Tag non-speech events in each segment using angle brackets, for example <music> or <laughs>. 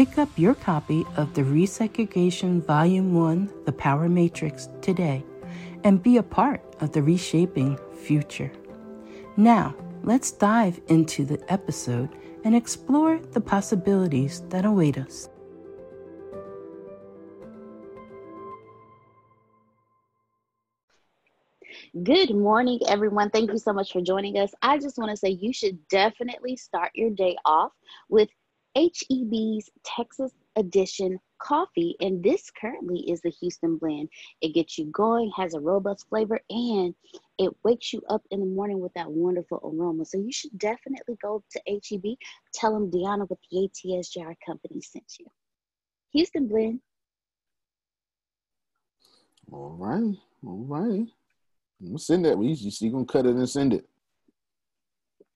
Pick up your copy of the Resegregation Volume 1 The Power Matrix today and be a part of the reshaping future. Now, let's dive into the episode and explore the possibilities that await us. Good morning, everyone. Thank you so much for joining us. I just want to say you should definitely start your day off with HEB's Texas Edition coffee, and this currently is the Houston blend. It gets you going, has a robust flavor, and it wakes you up in the morning with that wonderful aroma. So you should definitely go to HEB. Tell them Deanna with the ATSJR company sent you. Houston blend. All right, all right. I'm send that. We you see, gonna cut it and send it.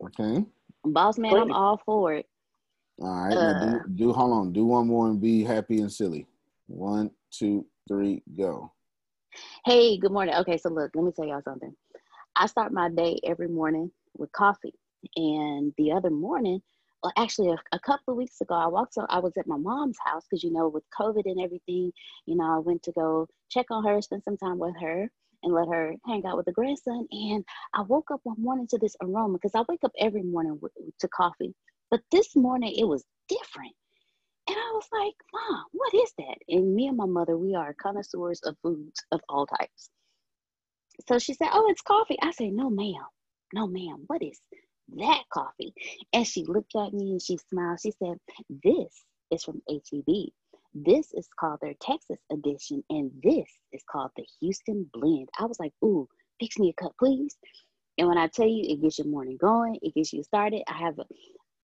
Okay. Boss man, I'm all for it. All right, uh, do, do hold on. Do one more and be happy and silly. One, two, three, go. Hey, good morning. Okay, so look, let me tell y'all something. I start my day every morning with coffee, and the other morning, well, actually, a, a couple of weeks ago, I walked. So I was at my mom's house because you know, with COVID and everything, you know, I went to go check on her, spend some time with her, and let her hang out with the grandson. And I woke up one morning to this aroma because I wake up every morning with, to coffee but this morning it was different. And I was like, Mom, what is that? And me and my mother, we are connoisseurs of foods of all types. So she said, Oh, it's coffee. I said, No, ma'am. No, ma'am. What is that coffee? And she looked at me and she smiled. She said, This is from HEB. This is called their Texas edition, and this is called the Houston Blend. I was like, Ooh, fix me a cup, please. And when I tell you, it gets your morning going, it gets you started. I have a,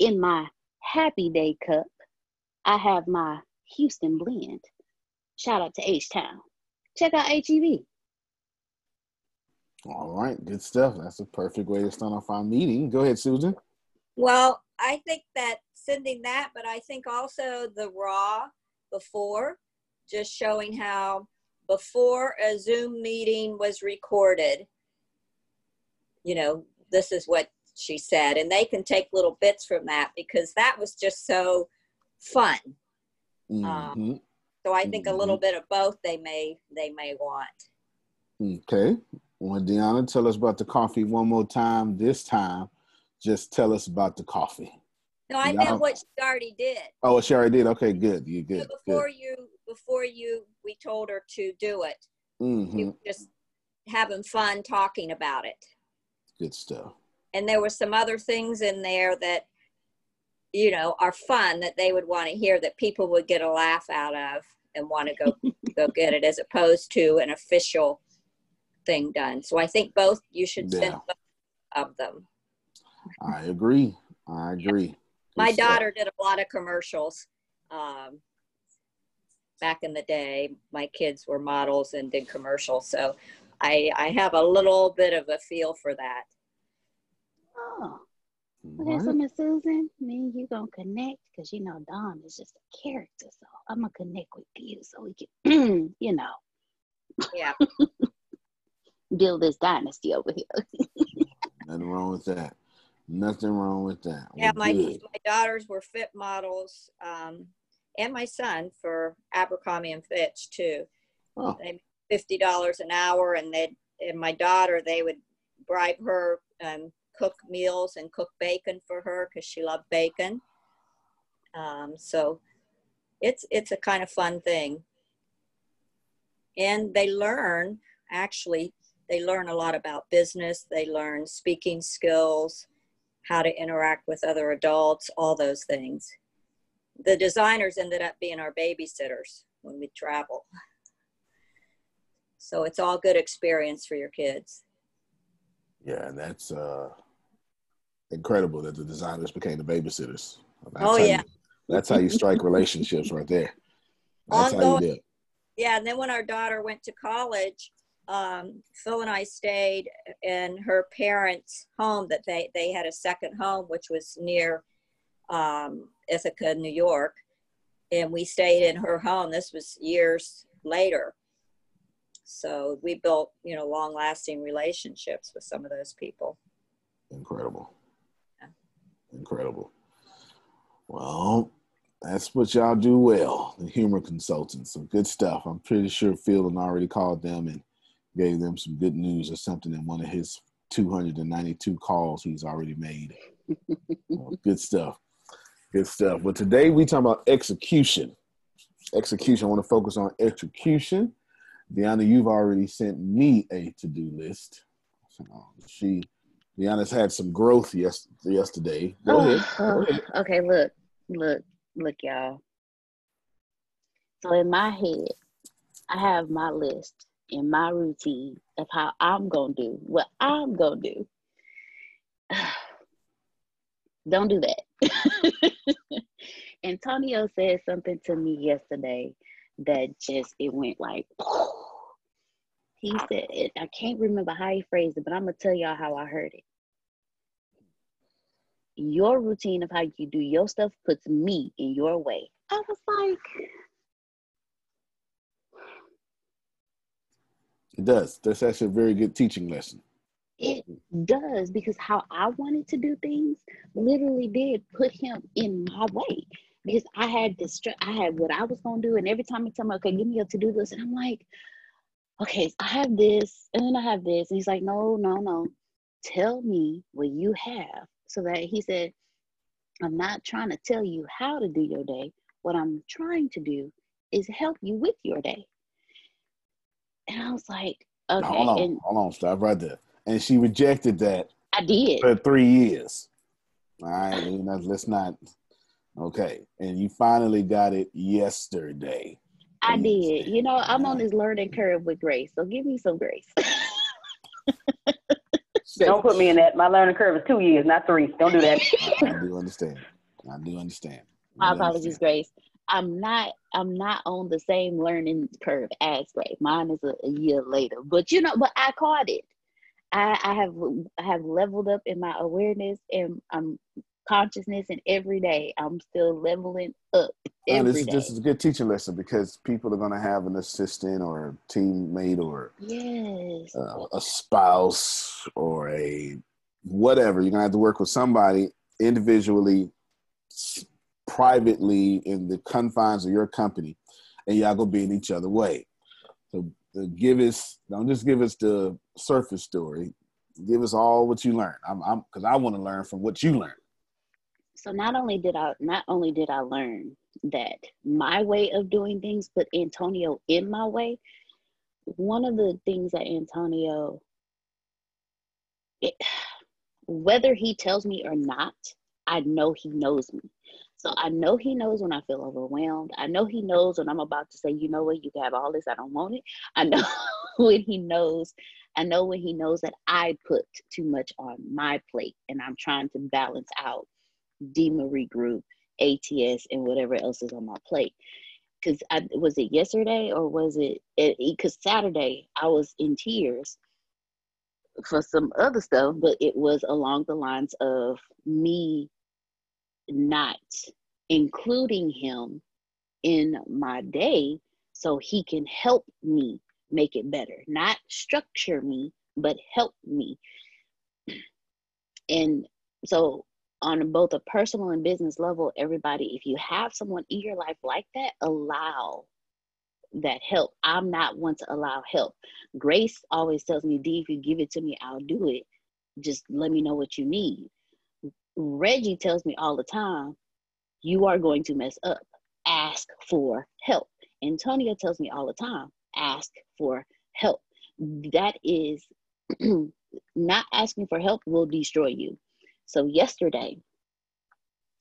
in my happy day cup, I have my Houston blend. Shout out to H Town. Check out HEB. All right, good stuff. That's a perfect way to start off our meeting. Go ahead, Susan. Well, I think that sending that, but I think also the raw before, just showing how before a Zoom meeting was recorded, you know, this is what she said and they can take little bits from that because that was just so fun mm-hmm. um, so i think mm-hmm. a little bit of both they may they may want okay well deanna tell us about the coffee one more time this time just tell us about the coffee No, I meant what she already did. Oh, she already did. Okay, good. You good? before good. you, before you, we told her to do it. hmm She just having fun talking about it. Good stuff. And there were some other things in there that, you know, are fun that they would want to hear that people would get a laugh out of and want to go <laughs> go get it as opposed to an official thing done. So I think both you should send Yeah. both of them. I agree. I agree. Good My stuff. daughter did a lot of commercials um, back in the day. My kids were models and did commercials, so I I have a little bit of a feel for that. Oh, All okay, so right. Miss Susan, me and you gonna connect because you know Dom is just a character. So I'm gonna connect with you so we can, <clears throat> you know, Yeah, <laughs> build this dynasty over here. <laughs> Nothing wrong with that. Nothing wrong with that. yeah. Well, My good. my daughters were fit models, um, and my son for Abercrombie and Fitch too. Oh, They fifty dollars an hour, and they and my daughter they would bribe her and cook meals and cook bacon for her because she loved bacon. Um, so it's it's a kind of fun thing, and they learn actually they learn a lot about business. They learn speaking skills, how to interact with other adults, all those things. The designers ended up being our babysitters when we travel. So it's all good experience for your kids. yeah, and that's uh, incredible that the designers became the babysitters. That's Oh, yeah. You, that's how you strike relationships right there. That's how you do. Yeah, and then when our daughter went to college, um, Phil and I stayed in her parents' home that they they had a second home, which was near um, Ithaca, New York, and we stayed in her home. This was years later, so we built you know long lasting relationships with some of those people. Incredible. Incredible. Well, that's what y'all do well, the humor consultants. Some good stuff. I'm pretty sure Fielding already called them and gave them some good news or something in one of his 292 calls he's already made. Well, <laughs> good stuff. Good stuff. But today we talking about execution. Execution. I want to focus on execution. Deanna, you've already sent me a to-do list. So she Deanna's had some growth yes, yesterday. Go oh, ahead. Go oh, ahead. okay, look, look, look, y'all. So in my head, I have my list and my routine of how I'm gonna do what I'm gonna do. <sighs> Don't do that. <laughs> Antonio said something to me yesterday that just it went like <laughs> he said it, I can't remember how he phrased it, but I'm gonna tell y'all how I heard it. Your routine of how you do your stuff puts me in your way. I was like, It does. That's actually a very good teaching lesson. it does because how I wanted to do things literally did put him in my way because I had this I had what I was gonna do, and every time he tell me, okay, give me a to do list, and I'm like, okay, I have this, and then I have this, and he's like, no, no, no, tell me what you have, so that he said, I'm not trying to tell you how to do your day. What I'm trying to do is help you with your day. And I was like, okay, hold on, and hold on, stop right there. And she rejected that I did. for three years. All right, let's not. Okay, and you finally got it yesterday. I did. You know, I'm on this learning curve with grace, so give me some grace. <laughs> Don't put me in that. My learning curve is two years, not three. Don't do that. I, <laughs> I do understand. I do understand. I My do apologies, understand. Grace. I'm not. I'm not on the same learning curve as Grace. Mine is a, a year later, but you know, but I caught it. I, I have I have leveled up in my awareness and um consciousness, and every day I'm still leveling up. Every this, is, day. this is a good teaching lesson because people are going to have an assistant or a teammate or yes. uh, a spouse or a whatever. You're going to have to work with somebody individually, privately in the confines of your company, and y'all going to be in each other way. So give us, don't just give us the surface story. Give us all what you learned. I'm, I'm, because I want to learn from what you learned. So not only did I not only did I learn that my way of doing things put Antonio in my way, one of the things that Antonio it, whether he tells me or not, I know he knows me. So I know he knows when I feel overwhelmed. I know he knows when I'm about to say, you know what, you have all this, I don't want it. I know <laughs> when he knows, I know when he knows that I put too much on my plate and I'm trying to balance out D Marie Group, ATS, and whatever else is on my plate. Because I was it yesterday or was it? Because Saturday I was in tears for some other stuff, but it was along the lines of me not including him in my day so he can help me make it better, not structure me, but help me. <clears throat> And so, on both a personal and business level, everybody, if you have someone in your life like that, allow that help. I'm not one to allow help. Grace always tells me, D, if you give it to me, I'll do it. Just let me know what you need. Reggie tells me all the time, you are going to mess up. Ask for help. Antonio tells me all the time, ask for help. That is <clears throat> not asking for help will destroy you. So yesterday,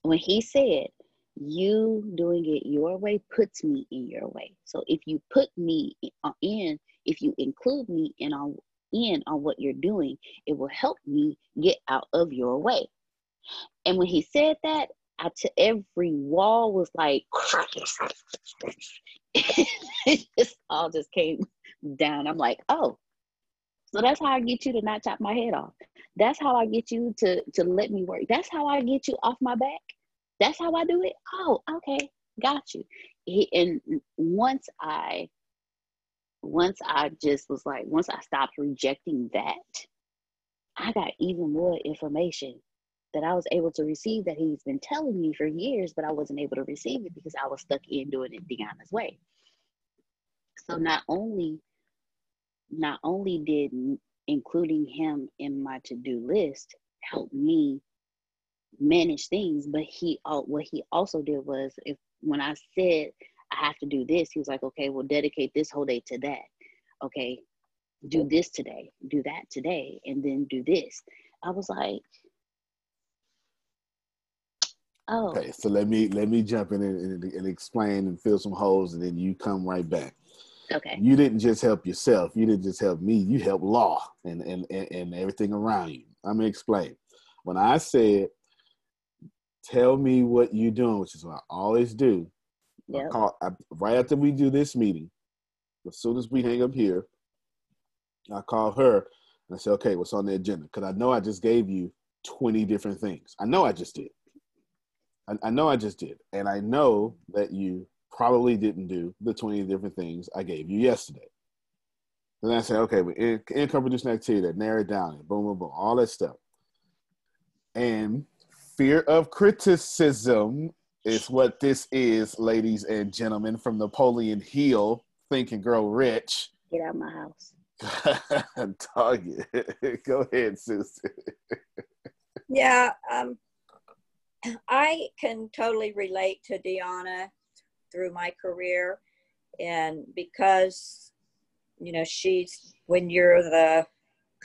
when he said, you doing it your way puts me in your way. So if you put me in, if you include me in on in on what you're doing, it will help me get out of your way. And when he said that, I every wall was like <laughs> it just all just came down. I'm like, oh, so that's how I get you to not chop my head off. That's how I get you to to let me work. That's how I get you off my back. That's how I do it. Oh, okay, got you. He, and once I, once I just was like, once I stopped rejecting that, I got even more information that I was able to receive that he's been telling me for years, but I wasn't able to receive it because I was stuck in doing it Deanna's way. So not only, not only did including him in my to-do list help me manage things but he what he also did was if when i said i have to do this he was like okay well dedicate this whole day to that. Okay do this today do that today and then do this. I was like oh. Okay so let me let me jump in and, and, and explain and fill some holes and then you come right back okay you didn't just help yourself you didn't just help me you helped law and and and, and everything around you let me explain when i said tell me what you're doing, which is what I always do. Yep. I call I, right after we do this meeting. As soon as we hang up here, I call her and I say, "Okay, what's on the agenda?" Because I know I just gave you 20 different things. I know I just did. I, I know I just did, and I know that you probably didn't do the 20 different things I gave you yesterday. Then I say, "Okay, but in, income producing activity that narrow it down, and boom, boom, boom, all that stuff." And fear of criticism is what this is, ladies and gentlemen, from Napoleon Hill, Think and Grow Rich. Get out of my house. <laughs> Target. <laughs> Go ahead, Susan. yeah, um, I can totally relate to Deanna through my career. And because, you know, she's, when you're the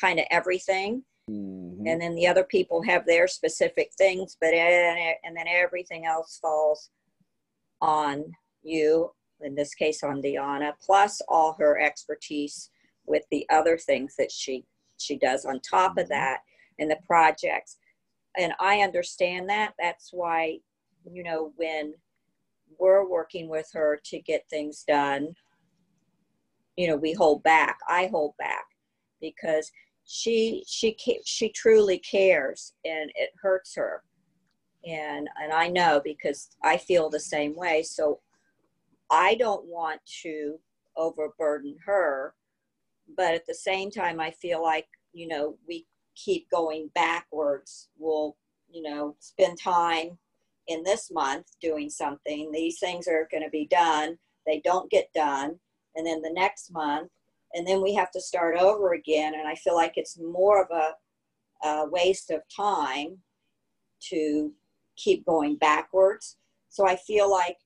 kind of everything, Mm-hmm. And then the other people have their specific things, but and then everything else falls on you, in this case on Diana, plus all her expertise with the other things that she she does on top of mm-hmm. that and the projects. And I understand that. That's why, you know, when we're working with her to get things done, you know, we hold back. I hold back because she she she truly cares and it hurts her and and I know because I feel the same way so I don't want to overburden her but at the same time I feel like you know we keep going backwards we'll you know spend time in this month doing something these things are going to be done they don't get done and then the next month and then we have to start over again. And I feel like it's more of a, a waste of time to keep going backwards. So I feel like,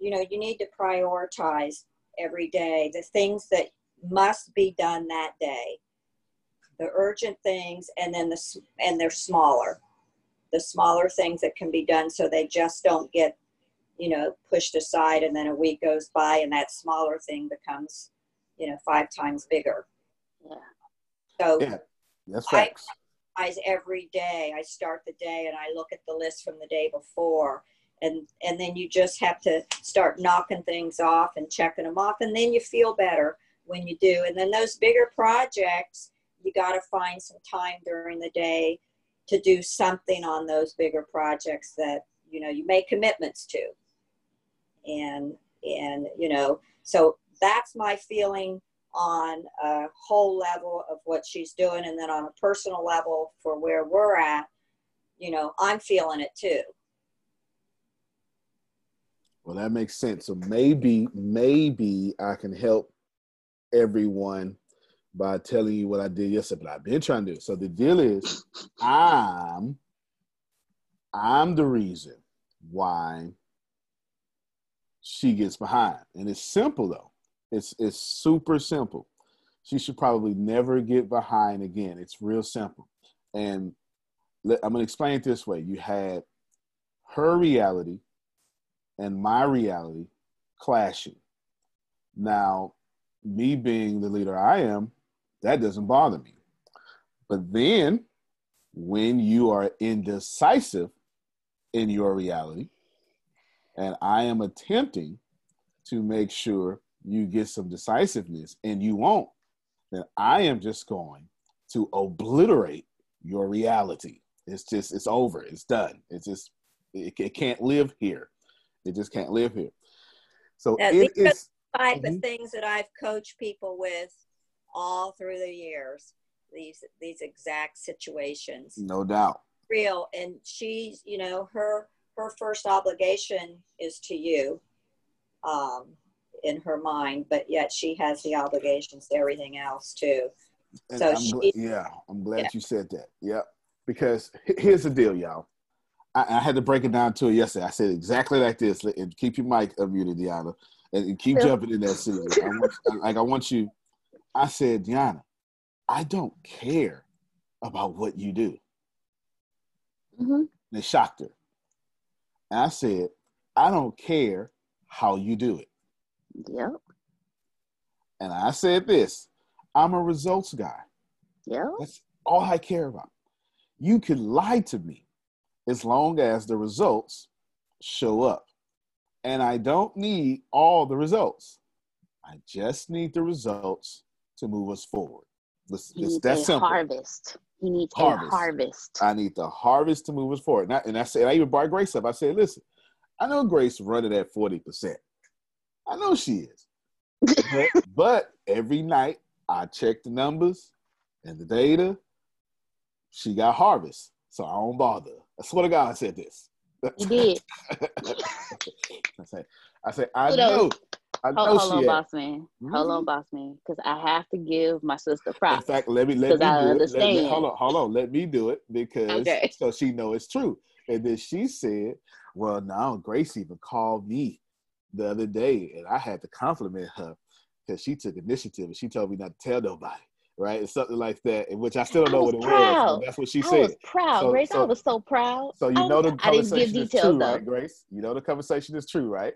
you know, you need to prioritize every day the things that must be done that day, the urgent things, and then the and they're smaller, the smaller things that can be done so they just don't get, you know, pushed aside, and then a week goes by and that smaller thing becomes, you know, five times bigger. Yeah. So Yeah, that's I- facts. eyes every day. I start the day and I look at the list from the day before. And, and then you just have to start knocking things off and checking them off. And then you feel better when you do. And then those bigger projects, you got to find some time during the day to do something on those bigger projects that, you know, you make commitments to. And, and, you know, so that's my feeling on a whole level of what she's doing and then on a personal level for where we're at you know i'm feeling it too Well, that makes sense. So maybe, maybe I can help everyone by telling you what I did yesterday. But I've been trying to do. So the deal is, I'm, I'm the reason why she gets behind, and it's simple though. It's it's super simple. She should probably never get behind again. It's real simple, and I'm gonna explain it this way. You had her reality and my reality clashing. Now, me being the leader I am, that doesn't bother me. But then when you are indecisive in your reality, and I am attempting to make sure you get some decisiveness and you won't, then I am just going to obliterate your reality. It's just, it's over. It's done. It's just, it, it can't live here. It just can't live here. So Yeah, it is type Mhm. of things that i've coached people with all through the years these these exact situations no doubt. real and she's you know her her first obligation is to you um in her mind but yet she has the obligations to everything else too And So I'm she- gl- yeah, I'm glad Yeah. you said that. Yep. Because here's the deal, y'all. I, I had to break it down to it yesterday. I said exactly like this. And keep your mic unmuted, Deanna, and, and keep jumping in that season. I want, like I want you. I said, Deanna, I don't care about what you do. hmm And it shocked her. And I said, I don't care how you do it. Yep. And I said this I'm a results guy. Yep. That's all I care about. You can lie to me as long as the results show up. And I don't need all the results. I just need the results to move us forward. It's, He it's that simple. harvest. He needs Harvest. harvest. I need the harvest to move us forward. And I, and I said, I even brought Grace up. I said, listen, I know Grace running at 40%. I know she is. But, <laughs> but every night I check the numbers and the data. She got harvest. So I don't bother. I swear to God, I said this. He did. <laughs> I said, I said, I know. I Hold, know hold on, she had. boss man. Hold on, mm-hmm. boss man. Because I have to give my sister pride. In fact, let me let me I do it. Let- understand. hold on, hold on. Let me do it because Okay. so she know it's true. And then she said, "Well, now Grace even called me the other day, and I had to compliment her because she took initiative and she told me not to tell nobody, right? It's something like that, in which I still don't I know what it was, proud. but that's what she I said. I was proud, So- Grace. so- I was so proud. So you I know was- the I didn't give conversation is true, though. right, Grace? You know the conversation is true, right?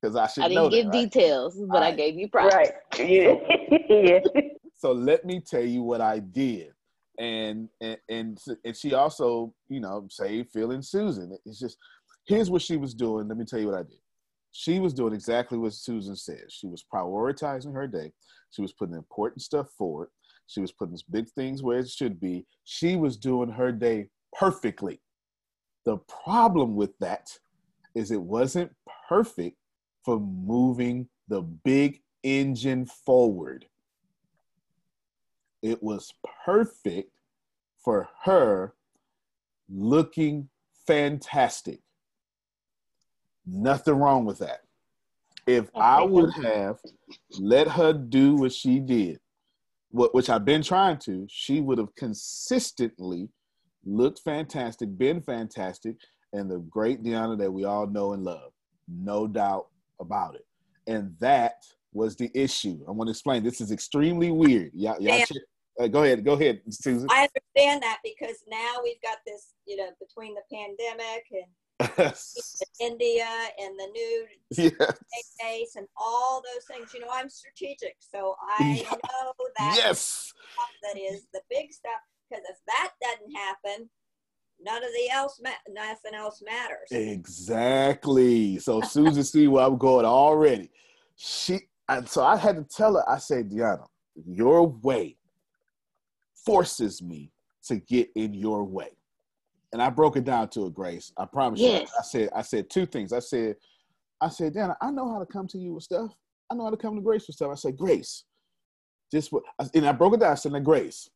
Because I should I didn't that, give right? details, but I Alright. gave you props. Right. <laughs> Yeah. yeah. so let me tell you what I did. And and and, and she also, you know, saved Phil and Susan. It's just here's what she was doing. Let me tell you what I did. She was doing exactly what Susan said. She was prioritizing her day. She was putting important stuff forward. She was putting big things where it should be. She was doing her day perfectly. The problem with that is it wasn't perfect for moving the big engine forward it was perfect for her looking fantastic. Nothing wrong with that. If I would have let her do what she did, what which I've been trying to, she would have consistently looked fantastic, been fantastic, and the great Deanna that we all know and love. No doubt about it. And that was the issue. I want to explain. This is extremely weird. Y'all, y'all check, uh, go ahead. Go ahead, Susan. I understand that because now we've got this, you know, between the pandemic and <laughs> India and the new <laughs> yes. and all those things. You know, I'm strategic, so I Yeah. know that Yes. that is the big stuff. Because if that doesn't happen, none of the else, ma- nothing else matters. Exactly. So Susan <laughs> see where I'm going already. She and so I had to tell her, I said, Deanna, your way forces me to get in your way. And I broke it down to her, Grace. I promise Yes. you. I said, I said two things. I said, I said, Deanna, I know how to come to you with stuff. I know how to come to Grace with stuff. I said, Grace, just what and I broke it down. I said, now, Grace,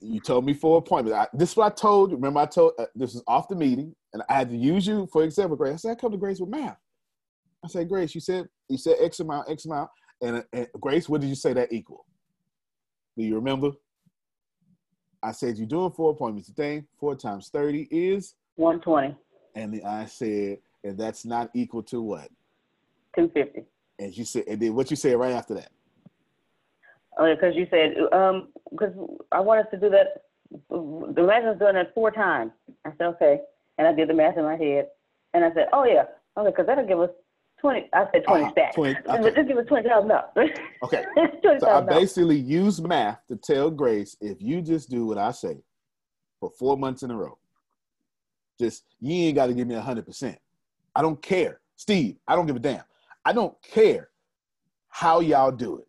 you- told me for appointment. I, this is what I told you. Remember, I told uh, this is off the meeting, and I had to use you for example, Grace. I said, I come to Grace with math. I said, Grace, you said you said X amount, X amount, and, and Grace, what did you say that equal? Do you remember? I said you're doing four appointments today. Four times thirty is, 120, and the, I said, and that's not equal to what? 250. And you said, and then what you said right after that? Oh, because you said, um, because I wanted to do that. The is doing it four times. I said, okay. And I did the math in my head. And I said, oh, yeah. Okay, because that'll give us 20. I said 20 Uh-huh, stacks. 20, But okay. Just give us 20,000 dollars. <laughs> Okay. $20,000. So I basically use math to tell Grace if you just do what I say for four months in a row, just you ain't got to give me a hundred percent. I don't care, Steve. I don't give a damn. I don't care how y'all do it.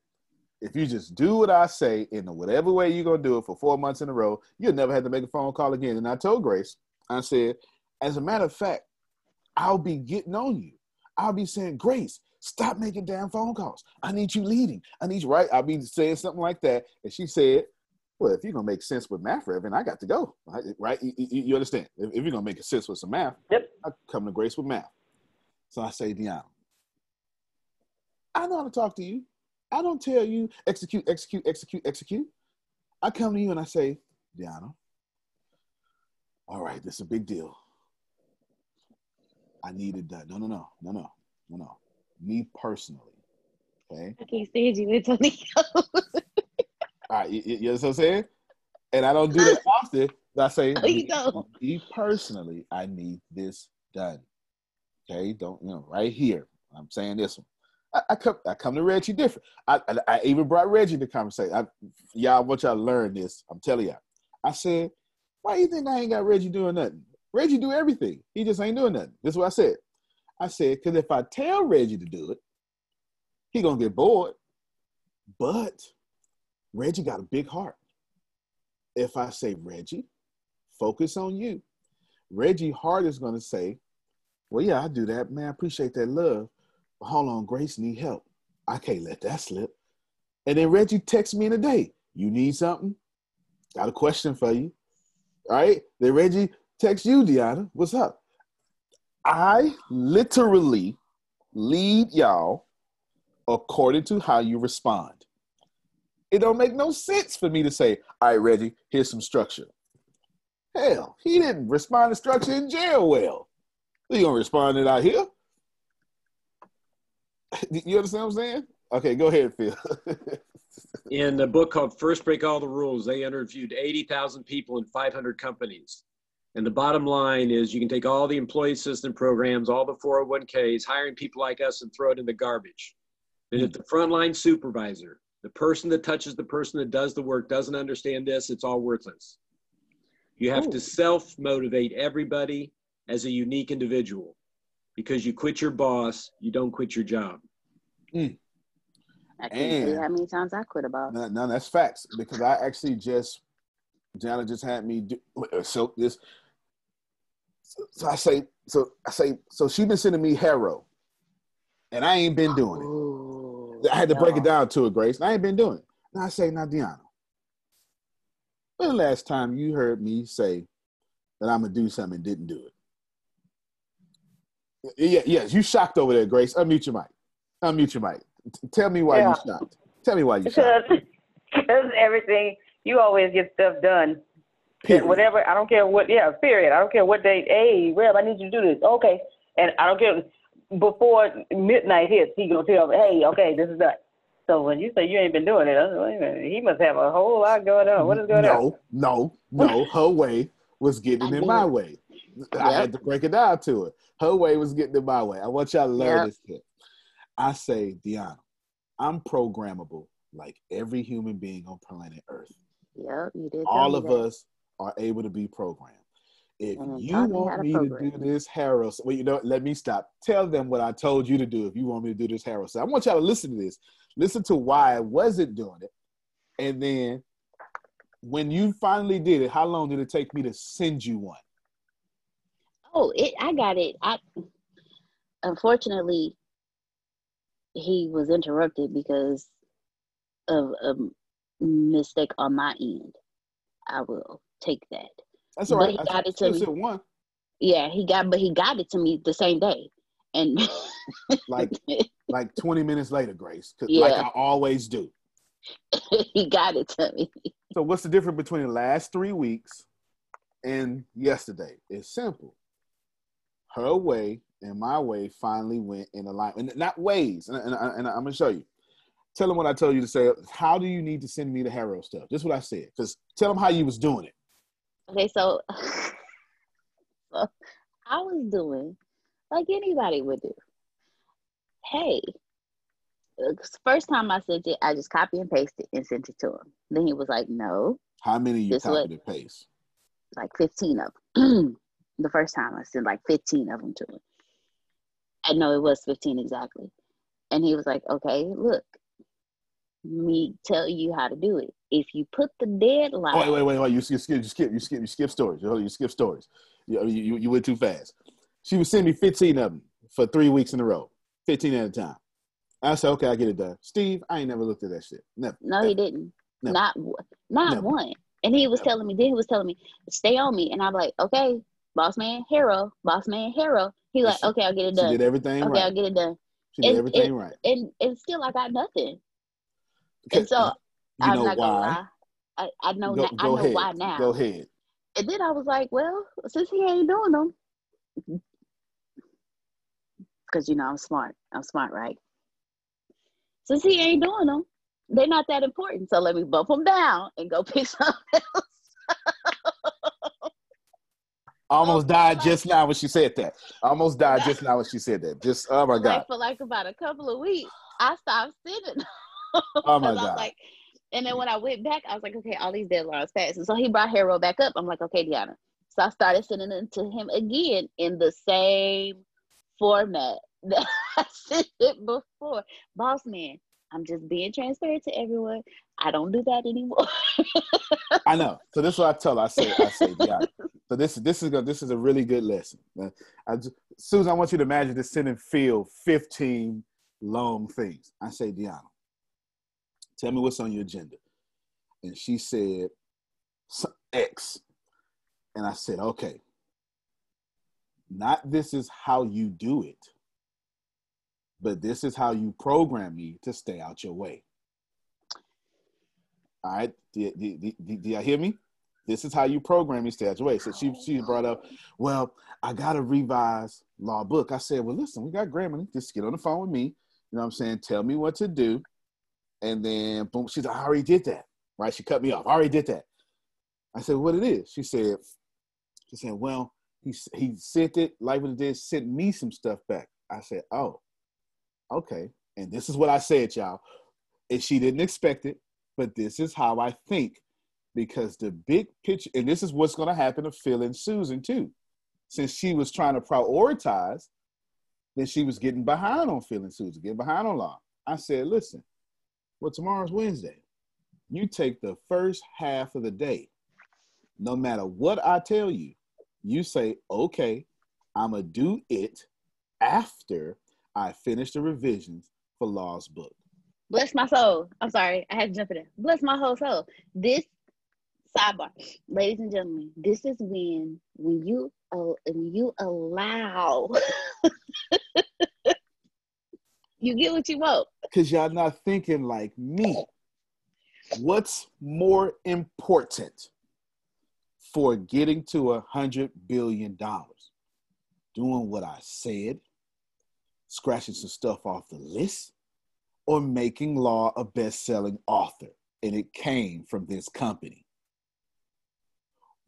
If you just do what I say in whatever way you're gonna do it for four months in a row, you'll never have to make a phone call again. And I told Grace, I said, as a matter of fact, I'll be getting on you. I'll be saying, Grace, stop making damn phone calls. I need you leading. I need you right. I'll be saying something like that. And she said, Well, if you're gonna make sense with math, Reverend, I got to go. Right? You, you- you understand? If, if you're gonna make a sense with some math, Yep. I come to Grace with math. So I say, Deanna, I know how to talk to you. I don't tell you execute, execute, execute, execute. I come to you and I say, Deanna, all right, this is a big deal. I needed that. No, no, no, no, no, no, no. Me personally. Okay. I can't stand you, Antonio. <laughs> All right, you, you you know what I'm saying? And I don't do that <laughs> often. I say, No, you don't. me personally, I need this done. Okay, don't you know? Right here, I'm saying this one. I, I come, I come to Reggie different. I, I, I even brought Reggie to conversation. I, y'all, want y'all learn this. I'm telling y'all. I said, why you think I ain't got Reggie doing nothing? Reggie do everything. He just ain't doing nothing. This is what I said. I said, because if I tell Reggie to do it, he gonna get bored. But Reggie got a big heart. If I say, Reggie, focus on you, Reggie heart is gonna say, Well, yeah, I do that. Man, I appreciate that love. Hold on, Grace need help. I can't let that slip. And then Reggie texts me in a day. You need something? Got a question for you. All right. Then Reggie texts you, Deanna. What's up? I literally lead y'all according to how you respond. It don't make no sense for me to say, all right, Reggie, here's some structure. Hell, he didn't respond to structure in jail well. He gonna respond it out here. <laughs> You understand what I'm saying? Okay, go ahead, Phil. <laughs> in a book called First Break All the Rules, they interviewed 80,000 people in 500 companies. And the bottom line is you can take all the employee assistance programs, all the 401ks, hiring people like us, and throw it in the garbage. And if the frontline supervisor, the person that touches the person that does the work, doesn't understand this, it's all worthless. You have to self motivate everybody as a unique individual because you quit your boss, you don't quit your job. Mm. I can't tell you And- how many times I quit a boss. no, no, that's facts because I actually just Jana just had me do so this. So, so I say, so I say, so she been sending me HARO, and I ain't been doing it. I had to break it down to her, Grace. And I ain't been doing it. And I say, now, Deanna, when the last time you heard me say that I'm gonna do something and didn't do it? Yeah, yes, you shocked over there, Grace. Unmute your mic. Unmute your mic. Tell me why Yeah. you shocked. Tell me why you shocked. Because, everything, you always get stuff done. Period. Whatever. I don't care what. Yeah. Period. I don't care what date. Hey, Reb, I need you to do this. Okay. And I don't care before midnight hits. He gonna tell me, hey, okay, this is done. So when you say you ain't been doing it, like, he must have a whole lot going on. What is going no, on? No, no, no. Her way was getting in my <laughs> way. I had to break it down to her. Her way was getting in my way. I want y'all to learn Yep. this tip. I say, Deanna, I'm programmable like every human being on planet Earth. Yep, you did. All of that. us are able to be programmed. If And you taught me want to me to do this HARO, well, you know, let me stop. Tell them what I told you to do. If you want me to do this HARO, so I want y'all to listen to this. Listen to why I wasn't doing it, and then when you finally did it, how long did it take me to send you one? Oh, it. I got it. I unfortunately he was interrupted because of a mistake on my end. I will take that. That's all But right. he I got it to me. one. Yeah, he got, but he got it to me the same day, and Like <laughs> like 20 minutes later, Grace. Yeah. Like I always do. <laughs> he got it to me. So what's the difference between the last three weeks and yesterday? It's simple. Her way and my way finally went in alignment. And not ways. And, and, and I'm gonna show you. Tell them what I told you to say. How do you need to send me the HARO stuff? Just what I said. Because tell them how you was doing it. Okay, <laughs> so, I was doing like anybody would do. Hey, first time I sent it, I just copy and paste it and sent it to him. Then he was like, "No, How many you copied and paste? like fifteen of them." <clears throat> the first time I sent like fifteen of them to him. I know it was fifteen exactly, and he was like, "Okay, look, me tell you how to do it. If you put the deadline, Oh, wait, wait, wait, wait. You, you skip, you skip, you skip, you skip stories. You, you skip stories. You, you, you went too fast. She was sending me 15 of them for three weeks in a row, 15 at a time. I said, okay, I get it done. Steve, I ain't never looked at that shit. Never. No, he didn't. Never. Not one- not Never. one. And he was telling me, then he was telling me, stay on me. And I'm like, okay, boss man, HARO, boss man, HARO. He like, She- okay, I'll get it done. She did everything Okay, right. I'll get it done. She did and- everything and- right. And and still I got nothing. And so I'm not gonna lie. I, I know Go, now, I know ahead. why now. Go ahead. And then I was like, well, since he ain't doing them, because you know I'm smart. I'm smart, right? Since he ain't doing them, they're not that important. So let me bump them down and go <laughs> pick something else. I almost Oh, died like- just now when she said that. I almost died just now when she said that. Just oh my god. Like for like about a couple of weeks, I stopped sending. <laughs> Oh my 'Cause I was God. like, and then when I went back, I was like, okay, all these deadlines passed. And so he brought HARO back up. I'm like, okay, Deanna. So I started sending it to him again in the same format <laughs> that I sent it before. Boss man, I'm just being transparent to everyone. I don't do that anymore. <laughs> I know. So this is what I tell her. I say, I say, yeah. So this this is a, this is a really good lesson. I just, Susan, I want you to imagine this sending Phil 15 long things. I say, Deanna, tell me what's on your agenda. And she said, "S- X. And I said, okay. Not this is how you do it, but this is how you program me to stay out your way. All right. Do, do, do, do, y'all hear me? This is how you program your way. So she she brought up, well, I gotta revise law book. I said, well, listen, we got Grammarly. Just get on the phone with me. You know what I'm saying? Tell me what to do. And then boom, she's like, I already did that. Right? She cut me off. I already did that. I said, what it is? She said, she said, well, he he sent it like what it did, sent me some stuff back. I said, oh, okay. And this is what I said, y'all. And she didn't expect it, but this is how I think because the big picture, and this is what's going to happen to Phil and Susan too. Since she was trying to prioritize, then she was getting behind on Phil and Susan, getting behind on law. I said, listen, well, tomorrow's Wednesday. You take the first half of the day. No matter what I tell you, you say, okay, I'm going to do it after I finish the revisions for Law's book. Bless my soul. I'm sorry, I had to jump in there. Bless my whole soul. This sidebar, ladies and gentlemen, this is when when you when you allow <laughs> you get what you want. because y'all not thinking like me. What's more important? for getting to a hundred billion dollars? Doing what I said, scratching some stuff off the list, or making Law a best-selling author? And it came from this company.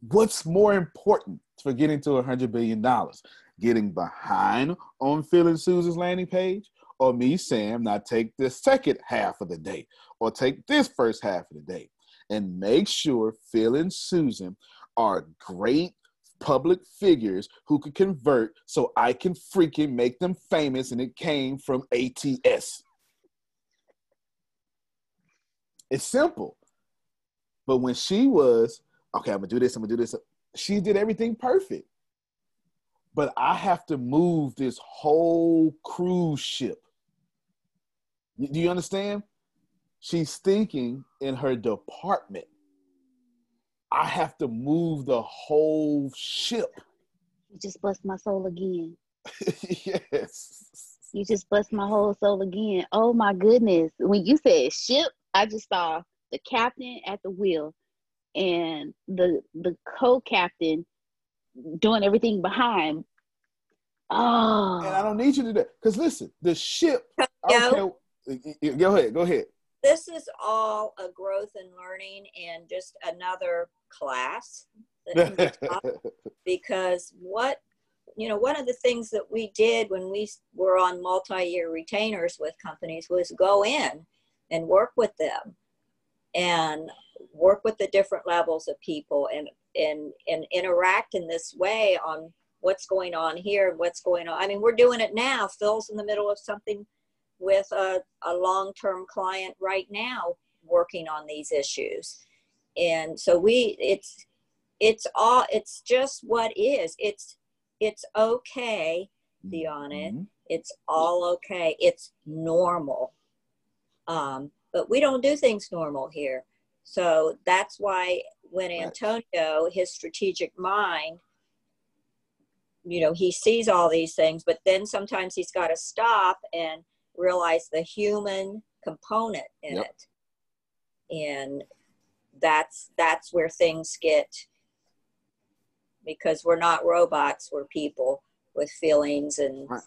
What's more important for getting to a hundred billion dollars? Getting behind on filling Susan's landing page, or me, Sam, not take the second half of the day, or take this first half of the day, and make sure Phil and Susan are great public figures who could convert so I can freaking make them famous, and it came from ATS. It's simple. But when she was, okay, I'm gonna do this, I'm gonna do this, she did everything perfect. But I have to move this whole cruise ship do you understand? She's thinking in her department. I have to move the whole ship. You just bust my soul again. <laughs> yes. You just bust my whole soul again. Oh my goodness. When you said ship, I just saw the captain at the wheel and the the co-captain doing everything behind. Oh. And I don't need you to do that. Because listen, the ship, I don't care Go ahead. Go ahead. This is all a growth and learning and just another class <laughs> because what you know one of the things that we did when we were on multi-year retainers with companies was go in and work with them and work with the different levels of people and and and interact in this way on what's going on here and what's going on. I mean we're doing it now. Phil's in the middle of something with a, a long-term client right now working on these issues. And so we it's it's all it's just what is. It's it's okay it mm-hmm. it's all okay. It's normal um, but we don't do things normal here so that's why when antonio his strategic mind you know he sees all these things but then sometimes he's got to stop and realize the human component in yep. it and that's that's where things get because we're not robots we're people with feelings and right.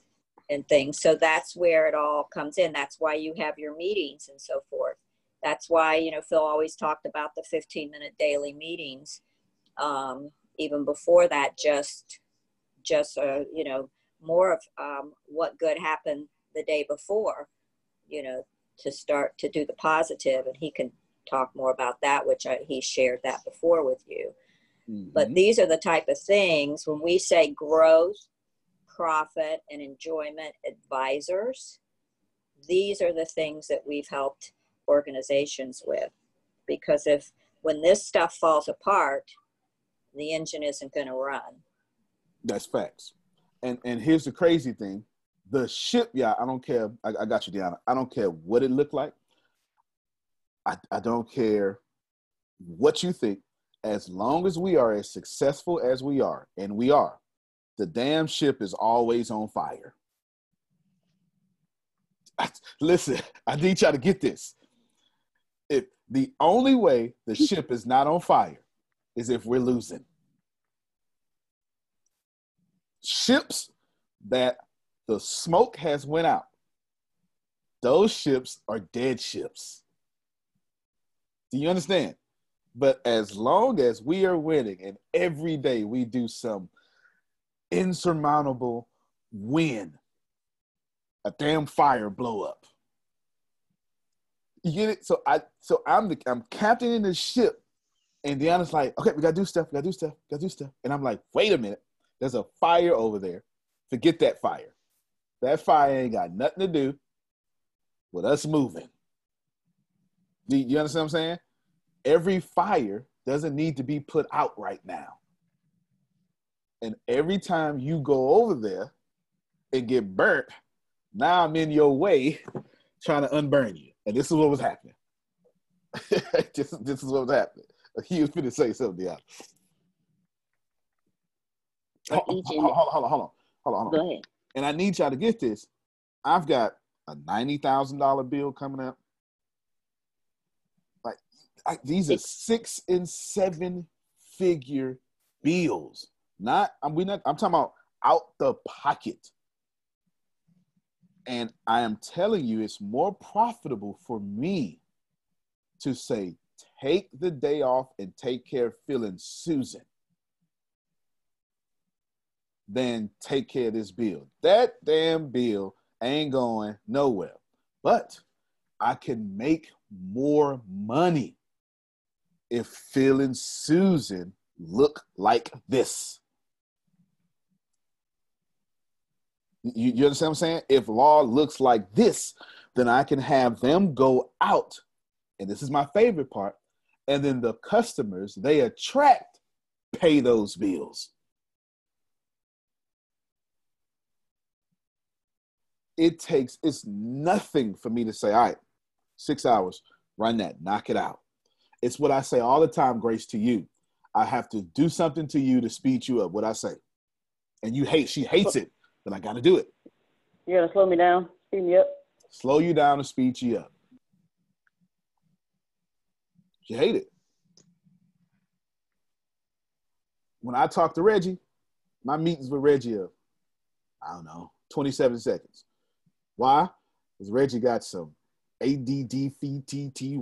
And things so that's where it all comes in that's why you have your meetings and so forth that's why you know phil always talked about the 15 minute daily meetings um, even before that just just uh, you know more of um, what good happened the day before, you know, to start to do the positive, and he can talk more about that, which I, he shared that before with you. Mm-hmm. But these are the type of things when we say growth, profit, and enjoyment advisors. These are the things that we've helped organizations with, because if when this stuff falls apart, the engine isn't going to run. That's facts. And and here's the crazy thing: the shipyard, I don't care. I, I got you, Deanna. I don't care what it looked like. I, I don't care what you think. As long as we are as successful as we are, and we are, the damn ship is always on fire. Listen, I need y'all to get this. If the only way the ship is not on fire is if we're losing. Ships that the smoke has went out. Those ships are dead ships. Do you understand? But as long as we are winning and every day we do some insurmountable win, a damn fire blow up. You get it? So I so I'm the I'm captain in the ship, and Deanna's like, okay, we gotta do stuff, we gotta do stuff, we gotta do stuff. And I'm like, wait a minute, there's a fire over there. Forget that fire. That fire ain't got nothing to do with us moving. You understand what I'm saying? Every fire doesn't need to be put out right now. And every time you go over there and get burnt, now I'm in your way trying to unburn you. And this is what was happening. <laughs> this, this is what was happening. He was going to say something else. Hold, hold, hold, hold on, hold on, hold on. Go ahead and I need y'all to get this. I've got a ninety thousand dollar bill coming up. Like I, these are six and seven figure bills. Not I'm we not I'm talking about out the pocket. And I am telling you, it's more profitable for me to say, take the day off and take care of and Susan than take care of this bill. That damn bill ain't going nowhere. But I can make more money if Phil and Susan look like this. You, you understand what I'm saying? If law looks like this, then I can have them go out. And this is my favorite part. And then the customers they attract pay those bills. It takes, it's nothing for me to say, all right, six hours, run that, knock it out. It's what I say all the time, Grace, to you. I have to do something to you to speed you up, what I say. And you hate, she hates it then I got to do it. You got to slow me down, speed me up. Slow you down and speed you up. You hate it. When I talk to Reggie, my meetings with Reggie are, I don't know, 27 seconds. Why? Because Reggie got some ADDFTTYP.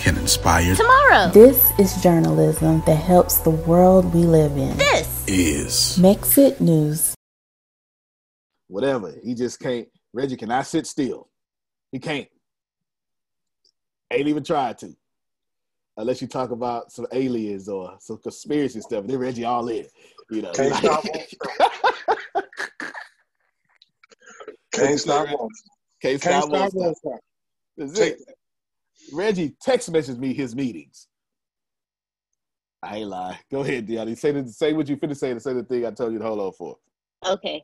can inspire tomorrow. This is journalism that helps the world we live in. This is Mexit News. Whatever. He just can't. Reggie cannot sit still. He can't. Ain't even tried to. Unless you talk about some aliens or some conspiracy stuff. Then Reggie all in. You know. Can't stop. <laughs> Can't stop. Can't stop. Can't stop. Reggie text messaged me his meetings. I ain't lie. Go ahead, Deanna. Say the, say what you finna say to say the thing I told you to hold on for. Okay.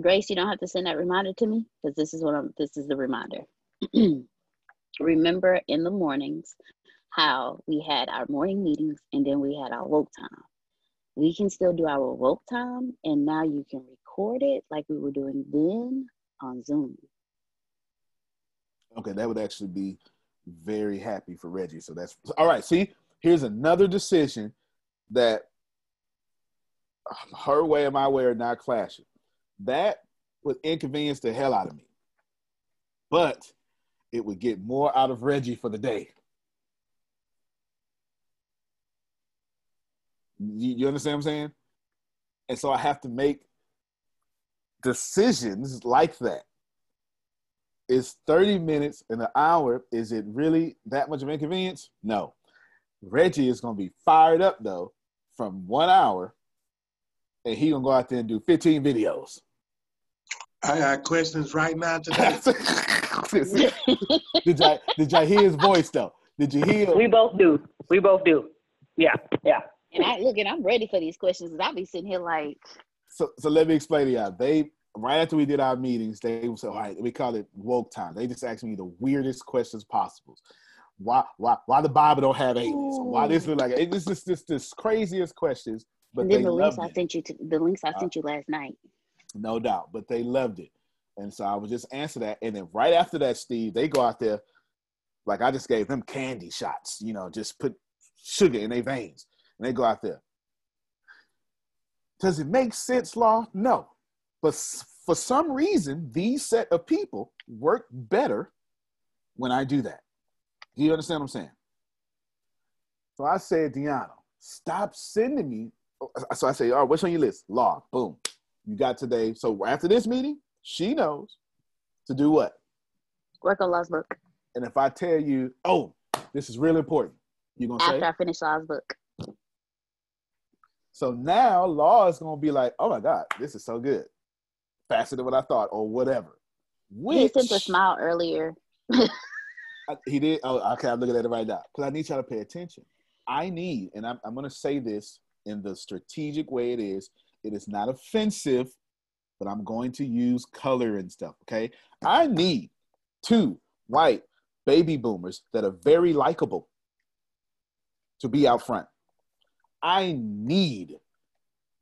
Grace, you don't have to send that reminder to me because this is what I'm this is the reminder. <clears throat> Remember in the mornings how we had our morning meetings and then we had our woke time. We can still do our woke time and now you can record it like we were doing then on Zoom. Okay, that would actually be very happy for Reggie. So that's all right. See, here's another decision that her way and my way are not clashing. That would inconvenience the hell out of me. But it would get more out of Reggie for the day. You, you understand what I'm saying? And so I have to make decisions like that is 30 minutes in an hour, is it really that much of inconvenience? No. Reggie is going to be fired up though from one hour, and he gonna go out there and do 15 videos. I got questions right now today. <laughs> did y'all did y'all hear his voice though? Did you hear? We both do. We both do. Yeah, yeah. And I look, and I'm ready for these questions because I'll be sitting here like. So, so let me explain to y'all. They right after we did our meetings, they said, all right, we call it woke time. They just asked me the weirdest questions possible. Why, why, why the Bible don't have aliens? Why this look like it? It's just this, this craziest questions. But and then the links I sent you to the links I uh, sent you last night. No doubt, but they loved it, and so I would just answer that. And then right after that, Steve, they go out there, like I just gave them candy shots. You know, just put sugar in their veins, and they go out there. Does it make sense, Law? No. But for some reason, these set of people work better when I do that. Do you understand what I'm saying? So I said, Deanna, stop sending me. Uh, so I say, all right, what's on your list? Law. Boom. You got today. So after this meeting, she knows To do what? Work on Law's book. And if I tell you, oh, this is really important, you're gonna After say. I finish Law's book. So now Law is gonna be like, oh my God, this is so good. Faster than what I thought, or whatever. He sent a smile earlier. <laughs> I- he did. Oh, okay. I'm looking at it right now because I need y'all to pay attention. I need, and I'm, I'm going to say this in the strategic way it is. It is not offensive, but I'm going to use color and stuff. Okay. I need two white baby boomers that are very likable to be out front. I need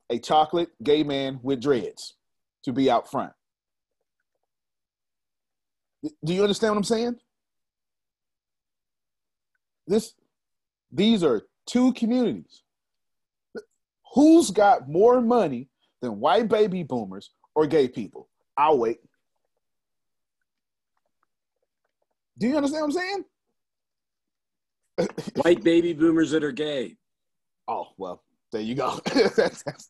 a chocolate gay man with dreads to be out front. Do you understand what I'm saying? This, these are two communities. Who's got more money than white baby boomers or gay people? I'll wait. Do you understand what I'm saying? White baby boomers that are gay. Oh well, there you go. <laughs> that's, that's, that's,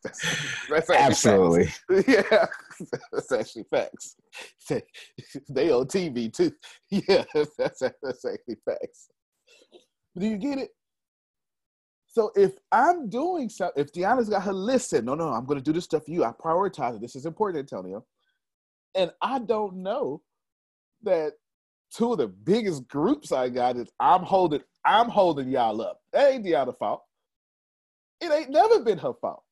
that's Absolutely. facts. <laughs> Yeah, that's actually facts. They, <laughs> they on TV too. Yeah, that's, that's actually facts. Do you get it? So if I'm doing so, if Deanna's got her list said, no, no, I'm going to do this stuff for you. I prioritize it. This is important, Antonio. And I don't know that two of the biggest groups I got is I'm holding, I'm holding y'all up. That ain't Deanna's fault. It ain't never been her fault.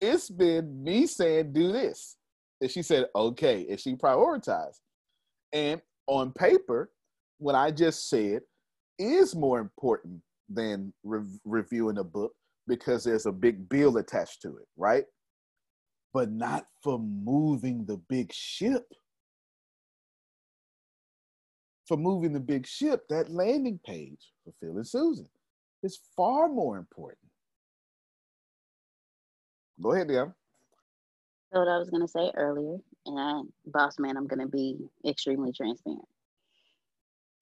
It's been me saying, do this. And she said, okay. And she prioritized. And on paper, what I just said is more important than re- reviewing a book because there's a big bill attached to it, right? But not for moving the big ship. For moving the big ship, that landing page for Phil and Susan is far more important. Go ahead, Deanna. So what I was gonna say earlier, and boss man, I'm gonna be extremely transparent.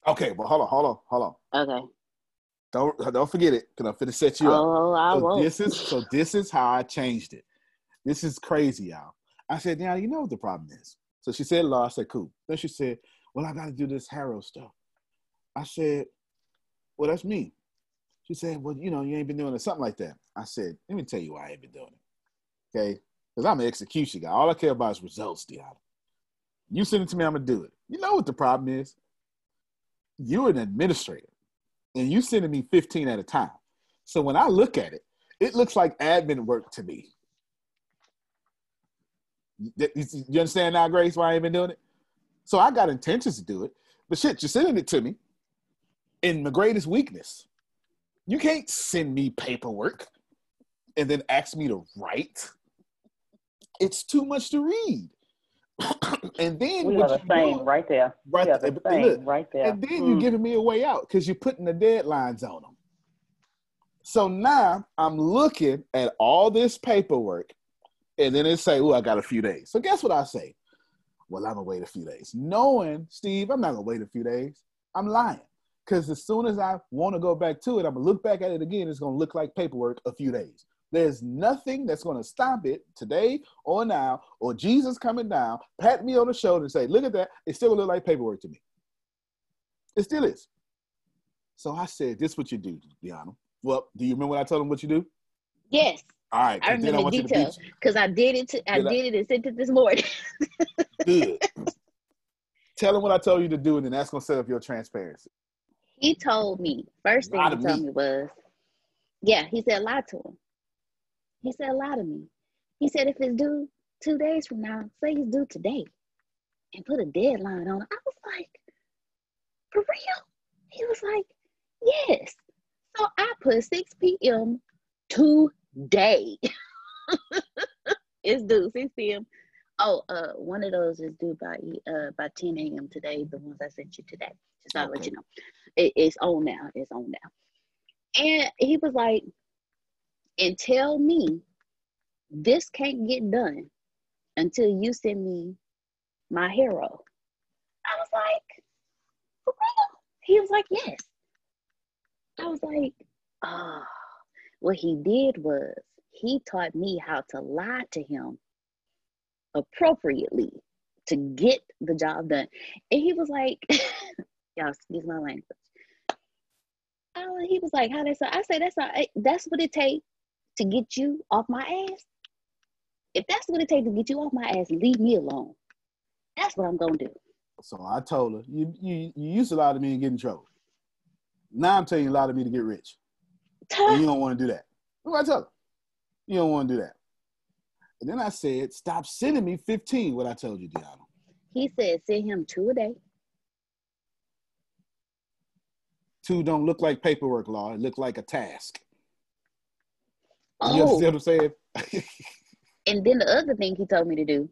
Okay, but hold on, hold on, hold on. Okay. Don't don't forget it, because I'm finna set you up. Oh, I so won't. This is <laughs> so this is how I changed it. This is crazy, y'all. I said, now you know what the problem is. So she said, law. I said, cool. Then she said, well, I got to do this HARO stuff. I said, well, that's me. She said, well, you know, you ain't been doing it, something like that. I said, let me tell you why I ain't been doing it. Okay, because I'm an execution guy. All I care about is results, Deanna. You send it to me, I'm gonna do it. You know what the problem is? You're an administrator, and you sending me 15 at a time. So when I look at it, it looks like admin work to me. You understand now, Grace, why I ain't been doing it? So I got intentions to do it, but shit, you're sending it to me in my greatest weakness. You can't send me paperwork and then ask me to write. It's too much to read. <clears throat> and then We are the same doing- right there. Right there. the look, right there. and then you're Mm. giving me a way out because you're putting the deadlines on them. So now I'm looking at all this paperwork, and then it say, "Oh, I got a few days." So guess what I say? Well, I'm gonna wait a few days, knowing Steve, I'm not gonna wait a few days. I'm lying because as soon as I want to go back to it, I'm gonna look back at it again. It's gonna look like paperwork a few days. There's nothing that's gonna stop it today or now or Jesus coming down, pat me on the shoulder and say, "Look at that." It still look like paperwork to me. It still is. So I said, "This is what you do, Deanna." Well, do you remember when I told him what you do? Yes, All right. I remember to details because I did it. To, I Did I- did it and sent it this morning. <laughs> Good. Tell him what I told you to do, and then that's gonna set up your transparency. he told me first thing he told me. me was, yeah, he said lie to him. He said lie to me. He said if it's due two days from now, say it's due today, and put a deadline on it. I was like, for real? He was like, yes. So I put 6 p.m. today. <laughs> it's due 6 p.m. Oh, uh, one of those is due by uh by 10 a.m. today. The ones I sent you today. Just to let you know, it, it's on now. It's on now. And he was like, and tell me this can't get done until you send me my HARO. I was like, for real? He was like, yes. I was like, oh. What he did was he taught me how to lie to him appropriately to get the job done. And he was like, <laughs> y'all excuse my language. Oh, he was like, how that's I say that's that's what it takes to get you off my ass. If that's what it takes to get you off my ass, leave me alone. That's what I'm gonna do. So I told her, you you, you used to lie to me and get in trouble. Now I'm telling you a lot of me to get rich. And you don't want to do that. What do I tell her? You don't want to do that. And then I said, stop sending me 15, what I told you, Deanna. He said, send him two a day. Two don't look like paperwork law. It look like a task. Oh. You understand what I'm saying? <laughs> and then the other thing he told me to do,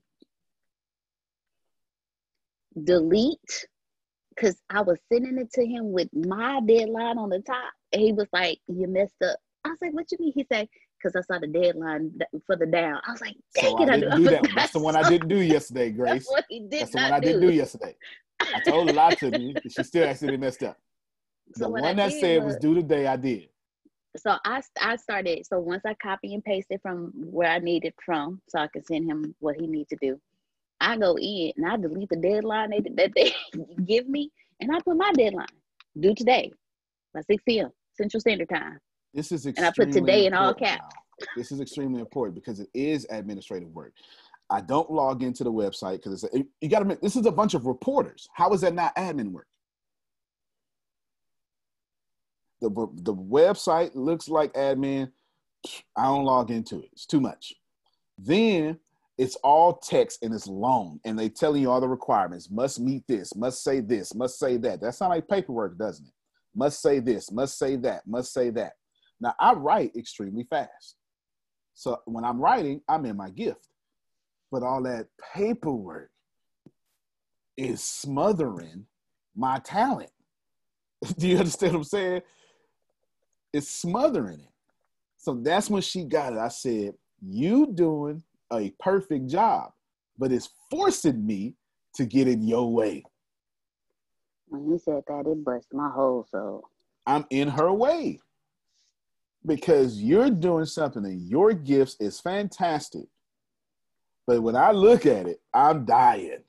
delete, because I was sending it to him with my deadline on the top. And he was like, you messed up. I was like, what you mean? He said, because I saw the deadline for the down. I was like, dang so it, I I, didn't do that. <laughs> That's the one I didn't do yesterday, <laughs> Grace. That's what he did That's the one I didn't do. do yesterday. I told a lot to me. She still accidentally messed up. So the one I that said was was- due today, I did. So I I started. So once I copy and paste it from where I need it from, so I can send him what he needs to do. I go in and I delete the deadline they, that they <laughs> give me, and I put my deadline due today by 6 p.m. Central Standard Time. This is and I put today in all caps. now. This is extremely important because it is administrative work. I don't log into the website because it's a, you got to. This is a bunch of reporters. How is that not admin work? The the website looks like admin. I don't log into it. It's too much. Then it's all text and it's long, and they telling you all the requirements. Must meet this. Must say this. Must say that. That sounds like paperwork, doesn't it? Must say this. Must say that. Must say that. Now I write extremely fast. So when I'm writing, I'm in my gift. But all that paperwork is smothering my talent. <laughs> Do you understand what I'm saying? It's smothering it. So that's when she got it. I said, You doing a perfect job, but it's forcing me to get in your way. When he said that, it bust my whole soul. I'm in her way because you're doing something and your gifts is fantastic. But when I look at it, I'm dying.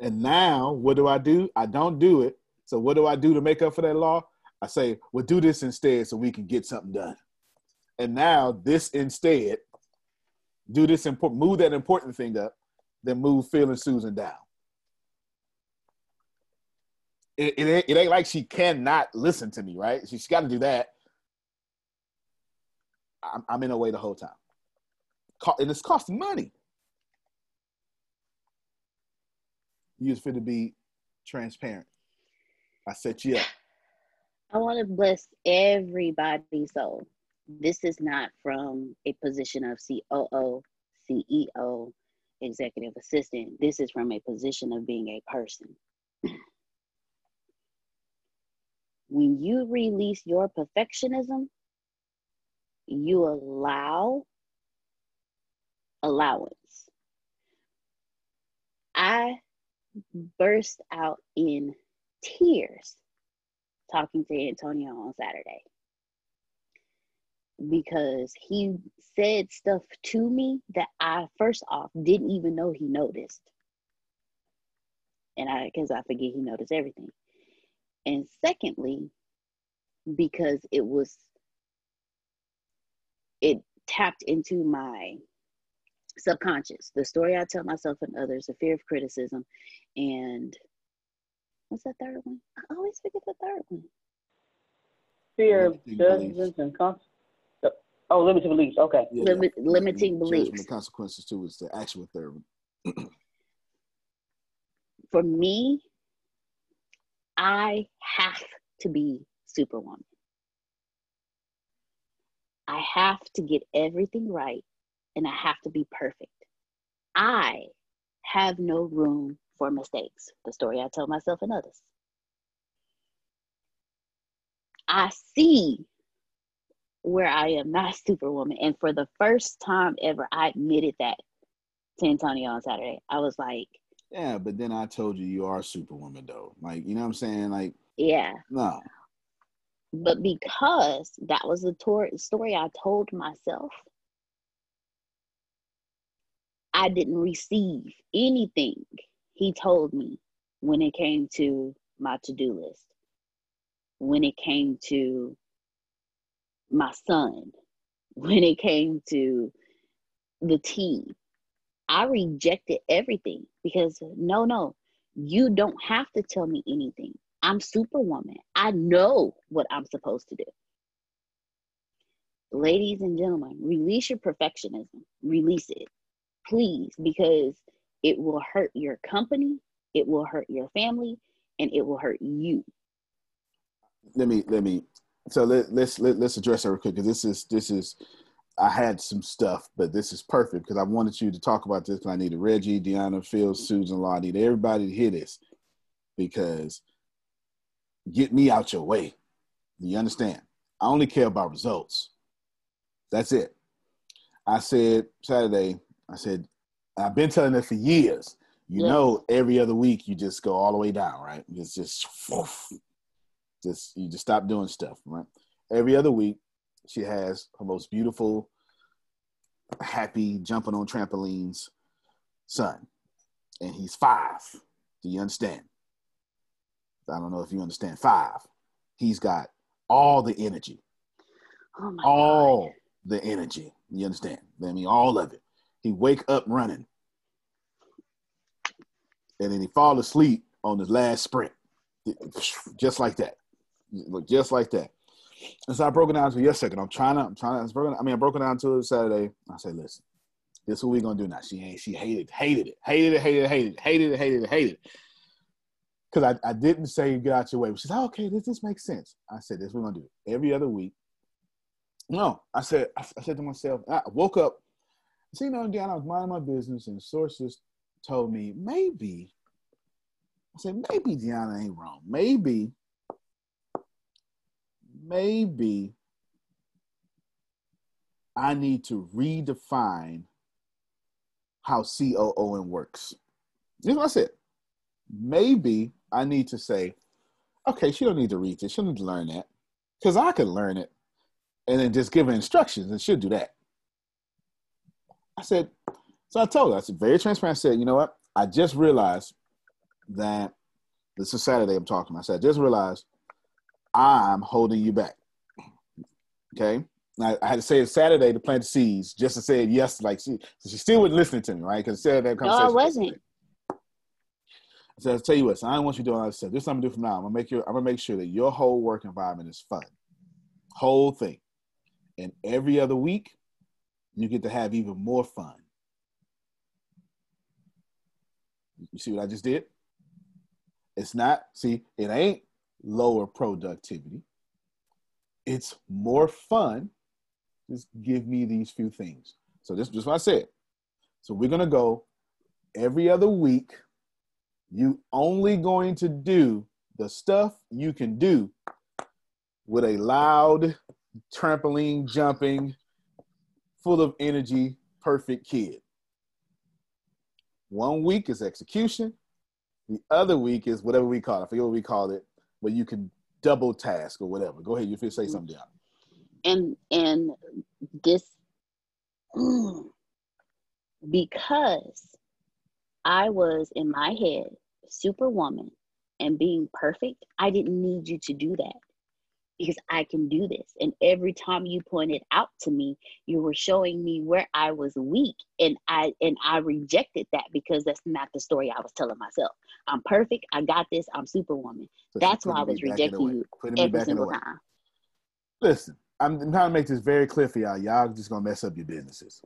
And now, what do I do? I don't do it. So, what do I do to make up for that law? I say, well, do this instead so we can get something done. And now, this instead, do this important, move that important thing up, then move Phil and Susan down. It, it, ain't, it ain't like she cannot listen to me, right? She's got to do that. I'm, I'm in her way the whole time. And it's costing money. You just fit to be transparent. I set you up. I want to bless everybody's soul. This is not from a position of COO, CEO, executive assistant. This is from a position of being a person. <clears throat> when you release your perfectionism, you allow allowance. I burst out in tears talking to Antonio on Saturday because he said stuff to me that I first off didn't even know he noticed. And I because I forget he noticed everything. And secondly, because it was it tapped into my subconscious, the story I tell myself and others, the fear of criticism, and what's the third one? I always forget the third one. Fear of judgments and consequences. Oh, limited beliefs. Okay. Yeah, Limit, yeah. limiting beliefs. and consequences too is the actual third one. <clears throat> For me, I have to be superwoman. I have to get everything right and I have to be perfect. I have no room for mistakes. The story I tell myself and others. I see where I am not superwoman. And for the first time ever, I admitted that to Antonio on Saturday. I was like, Yeah, but then I told you you are superwoman though. Like, you know what I'm saying? Like, yeah. no. But because that was the tor- story I told myself, I I didn't receive anything he told me when it came to my to do list, when it came to my son, <laughs> when it came to the team. I rejected everything because no, no, you don't have to tell me anything. I'm superwoman. I know what I'm supposed to do. Ladies and gentlemen, release your perfectionism. Release it, please, because it will hurt your company, it will hurt your family, and it will hurt you. Let me let me. So let, let's let, let's address that real quick because this is this is I had some stuff, but this is perfect because I wanted you to talk about this. Because I needed Reggie, Deanna, Phil, Susan, Law. I need everybody to hear this because get me out your way. You understand? I only care about results. That's it. I said Saturday, I said, I've been telling it for years. You yes. know, every other week you just go all the way down, right? It's just, just you just stop doing stuff, right? Every other week, she has her most beautiful, happy, jumping on trampolines son, and he's five. Do you understand? I don't know if you understand. Five. He's got all the energy. Oh all God. the energy. You understand? I mean, all of it. He wake up running, and then he fall asleep on his last sprint, just like that. Just like that. And so I broke it down to yes second. I'm trying to, I'm trying to, I, I mean, I broke it down to it Saturday. I said, listen, this is what we gonna do now. She ain't, she hated, hated it, hated it, hated it, hated it, hated it, hated it, hated it. Because I, I didn't say get out your way. She said, oh, okay, this, this makes sense. I said, this we're gonna do. Every other week. No, I said, I, I said to myself, I woke up, you know, again, I was minding my business, and sources told me maybe. I said, maybe Deanna ain't wrong. Maybe maybe I need to redefine how COOing works. This what I said. Maybe I need to say, okay, she don't need to read this. She don't need to learn that. Because I can learn it and then just give her instructions and she'll do that. I said, so I told her, I said, very transparent. I said, you know what? I just realized that this is Saturday I'm talking. I said, I just realized I'm holding you back. Okay. I, I had to say it Saturday to plant the seeds, just to say it yes, like she, so she still wasn't listening to me, right? Because Saturday conversation. No, I wasn't. I said, I'll tell you what, so I don't want you doing all this stuff. This is what I'm gonna do from now. I'm gonna make your I'm gonna make sure that your whole work environment is fun. Whole thing. And every other week, you get to have even more fun. You see what I just did? It's not, see, it ain't lower productivity. It's more fun. Just give me these few things. So this is what I said. So we're gonna go every other week. You only going to do the stuff you can do with a loud trampoline jumping, full of energy, perfect kid. One week is execution. The other week is whatever we call it. I forget what we call it but you can double task or whatever. Go ahead, you feel say something down. And and this <clears throat> because I was in my head superwoman and being perfect, I didn't need you to do that because I can do this. And every time you pointed out to me, you were showing me where I was weak. And I and I rejected that because that's not the story I was telling myself. I'm perfect, I got this, I'm superwoman. That's why I was rejecting you every single time. Listen, I'm trying to make this very clear for y'all. Y'all just gonna mess up your businesses.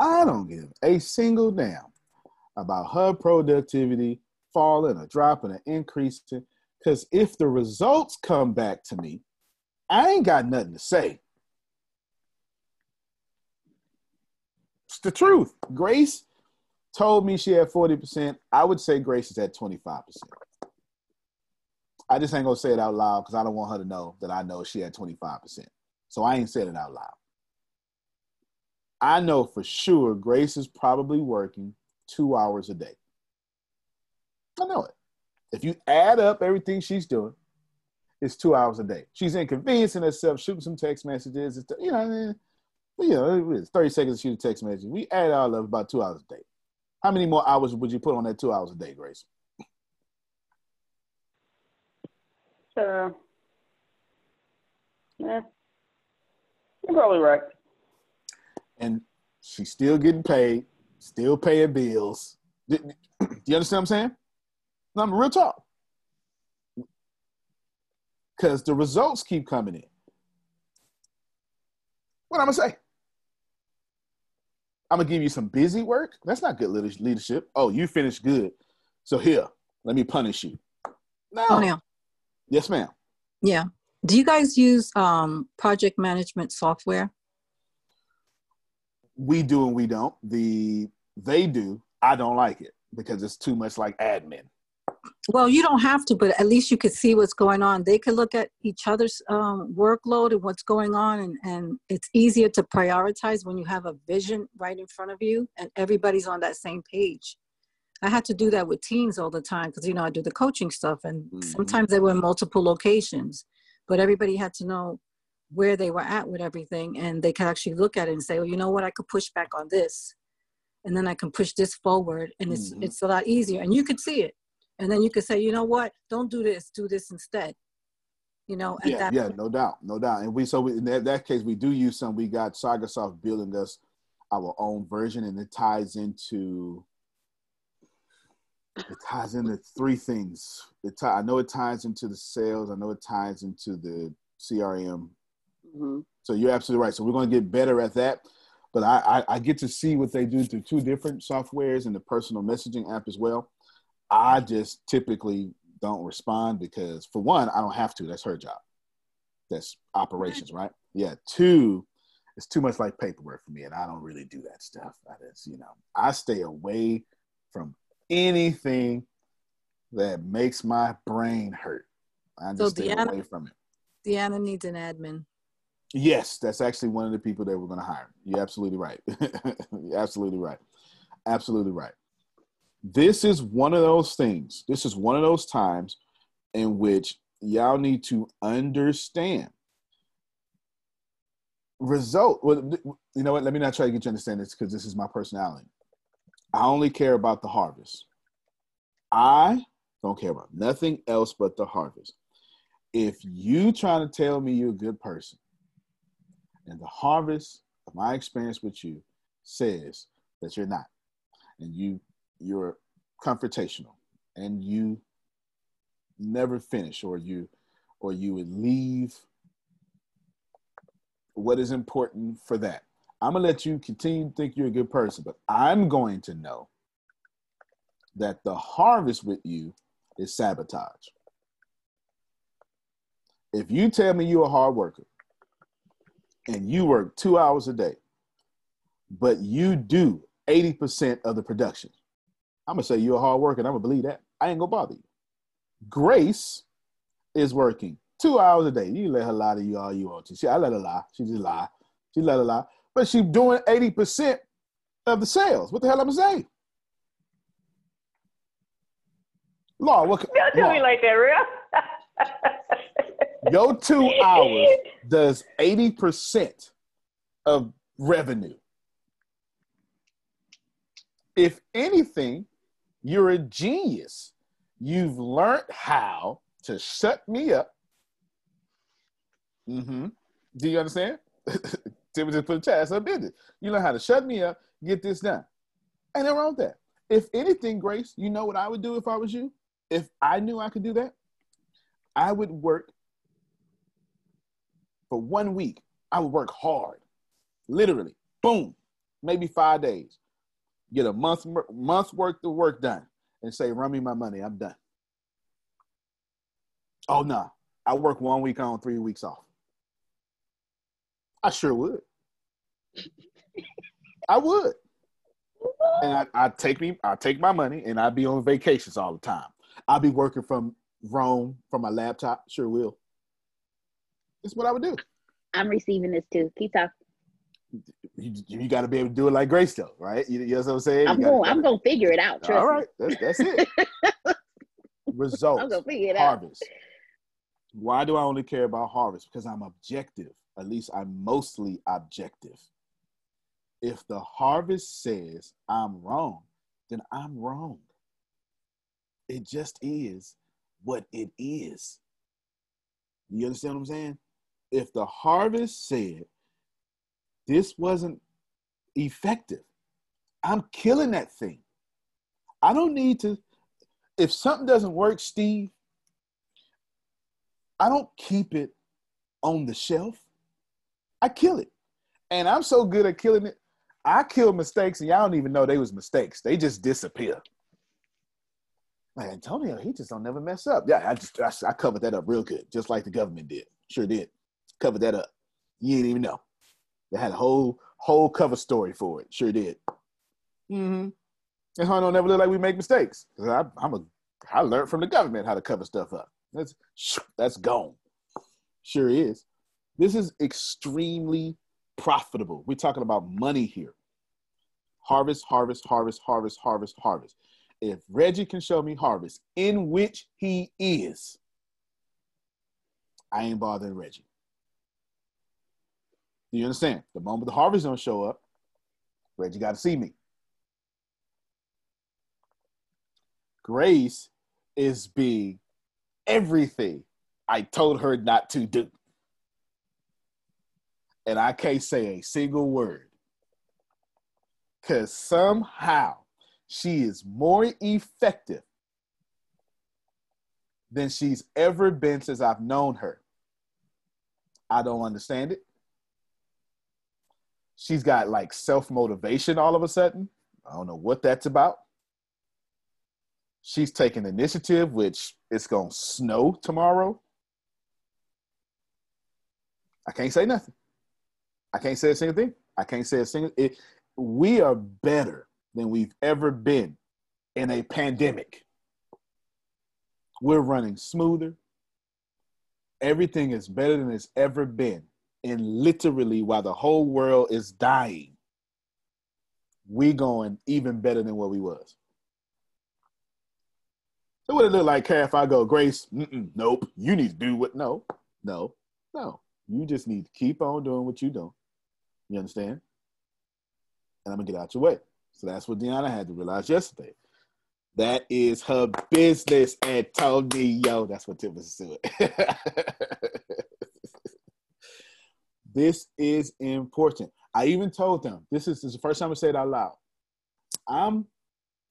I don't give a single damn about her productivity falling or dropping or increasing. Because if the results come back to me I ain't got nothing to say. It's the truth. Grace told me she had 40%. I would say Grace is at 25%. I just ain't gonna say it out loud because I don't want her to know that I know she had 25%. So I ain't said it out loud. I know for sure Grace is probably working two hours a day. I know it. If you add up everything she's doing, it's two hours a day. She's inconveniencing herself, shooting some text messages. You know, I mean, you know, it's 30 seconds to shoot a text message. We add all of about two hours a day. How many more hours would you put on that two hours a day, Grace? Uh, yeah, you're probably right. And she's still getting paid, still paying bills. Do you understand what I'm saying? No, I'm real talk. Because the results keep coming in. What I'm gonna say? I'm gonna give you some busy work. That's not good leadership. Oh, you finished good, so here, let me punish you. No. Oh, now. Yes, ma'am. Yeah. Do you guys use um, project management software? We do and we don't. The they do. I don't like it because it's too much like admin. Well, you don't have to, but at least you could see what's going on. They could look at each other's um, workload and what's going on, and, and it's easier to prioritize when you have a vision right in front of you and everybody's on that same page. I had to do that with teens all the time because you know I do the coaching stuff, and mm-hmm. sometimes they were in multiple locations, but everybody had to know where they were at with everything, and they could actually look at it and say, "Well, you know what? I could push back on this, and then I can push this forward, and it's mm-hmm. it's a lot easier." And you could see it, and then you could say, "You know what? Don't do this. Do this instead." You know, yeah, yeah, point. no doubt, no doubt. And we so we, in that, that case, we do use some. We got SagaSoft building us our own version, and it ties into it ties into three things. It t- I know it ties into the sales. I know it ties into the CRM. Mm-hmm. So you're absolutely right. So we're going to get better at that. But I, I, I get to see what they do through two different softwares and the personal messaging app as well. I just typically don't respond because, for one, I don't have to. That's her job. That's operations, right? Yeah. Two, it's too much like paperwork for me, and I don't really do that stuff. I just, you know, I stay away from anything that makes my brain hurt. I just so stay Deanna, away from it. Deanna needs an admin. Yes, that's actually one of the people that we're going to hire. You're absolutely right. <laughs> You're absolutely right. Absolutely right. This is one of those things. This is one of those times in which y'all need to understand result. Well, you know what? Let me not try to get you to understand this because this is my personality. I only care about the harvest. I don't care about nothing else but the harvest. If you trying to tell me you're a good person, and the harvest of my experience with you says that you're not, and you you're confrontational, and you never finish, or you or you would leave what is important for that. I'm gonna let you continue to think you're a good person, but I'm going to know that the harvest with you is sabotage. If you tell me you're a hard worker and you work two hours a day, but you do 80% of the production, I'm gonna say you're a hard worker and I'm gonna believe that. I ain't gonna bother you. Grace is working two hours a day. You let her lie to you all you want to. She, I let her lie. She just lie. She let her lie but she's doing 80% of the sales. What the hell am I saying? Law, what? Don't do me like that, real. your two <laughs> hours does 80% of revenue. If anything, you're a genius. You've learned how to shut me up. Mm-hmm. Do you understand? <laughs> Timothy put a chat. Her business. You learn how to shut me up, get this done. Ain't nothing wrong with that. If anything, Grace, you know what I would do if I was you? If I knew I could do that, I would work for one week. I would work hard, literally. Boom, maybe five days. Get a month month worth of work done, and say, "Run me my money. I'm done." Oh no, nah. I work one week on, three weeks off. I sure would. I would. And I, I take me, I take my money, and I'd be on vacations all the time. I'll be working from Rome from my laptop. Sure will. That's what I would do. I'm receiving this too. Keep talking. You, you got to be able to do it like Grace, though, right? You, you know what I'm saying? I'm going. I'm going to figure it out. Trust all right, that's, that's it. <laughs> Results. I'm going to figure it harvest. out. Why do I only care about harvest? Because I'm objective at least I'm mostly objective. If the harvest says I'm wrong, then I'm wrong. It just is what it is. You understand what I'm saying? If the harvest said this wasn't effective, I'm killing that thing. I don't need to, if something doesn't work, Steve, I don't keep it on the shelf. I kill it. And I'm so good at killing it. I kill mistakes and y'all don't even know they was mistakes. They just disappear. Like Antonio, he just don't never mess up. Yeah, I just I, I covered that up real good, just like the government did. Sure did. Covered that up. You didn't even know. They had a whole whole cover story for it. Sure did. Mm-hmm. And don't never look like we make mistakes. I, I'm a I learned from the government how to cover stuff up. That's that's gone. Sure is. This is extremely profitable. We're talking about money here. Harvest, harvest, harvest, harvest, harvest, harvest. If Reggie can show me harvest in which he is, I ain't bothering Reggie. Do you understand? The moment the harvest don't show up, Reggie got to see me. Grace is being everything I told her not to do. And I can't say a single word. Because somehow she is more effective than she's ever been since I've known her. I don't understand it. She's got like self motivation all of a sudden. I don't know what that's about. She's taking initiative, which it's going to snow tomorrow. I can't say nothing. I can't say a single thing. I can't say a single. It, we are better than we've ever been in a pandemic. We're running smoother. Everything is better than it's ever been. And literally, while the whole world is dying, we going even better than what we was. So what it look like, Care, if I go, Grace, nope, you need to do what? No, no, no. You just need to keep on doing what you're doing. You understand? And I'm gonna get out your way. So that's what Deanna had to realize yesterday. That is her business, Antonio. That's what Tim was doing. This is important. I even told them this is, this is the first time I say it out loud. I'm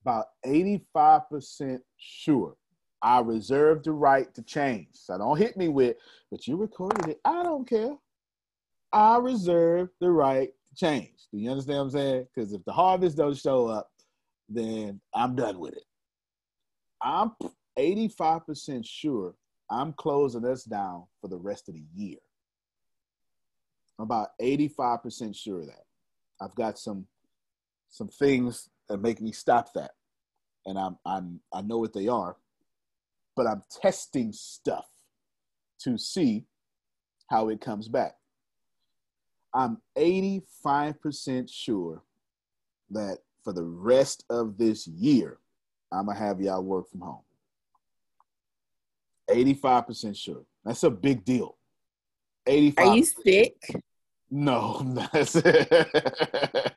about 85% sure I reserve the right to change. So don't hit me with, but you recorded it. I don't care. I reserve the right to change. Do you understand what I'm saying? Because if the harvest don't show up, then I'm done with it. I'm 85% sure I'm closing us down for the rest of the year. I'm about 85% sure of that. I've got some some things that make me stop that. And I'm I'm I know what they are, but I'm testing stuff to see how it comes back. I'm 85% sure that for the rest of this year, I'm gonna have y'all work from home. 85% sure. That's a big deal. 85 Are you sick? No, <laughs>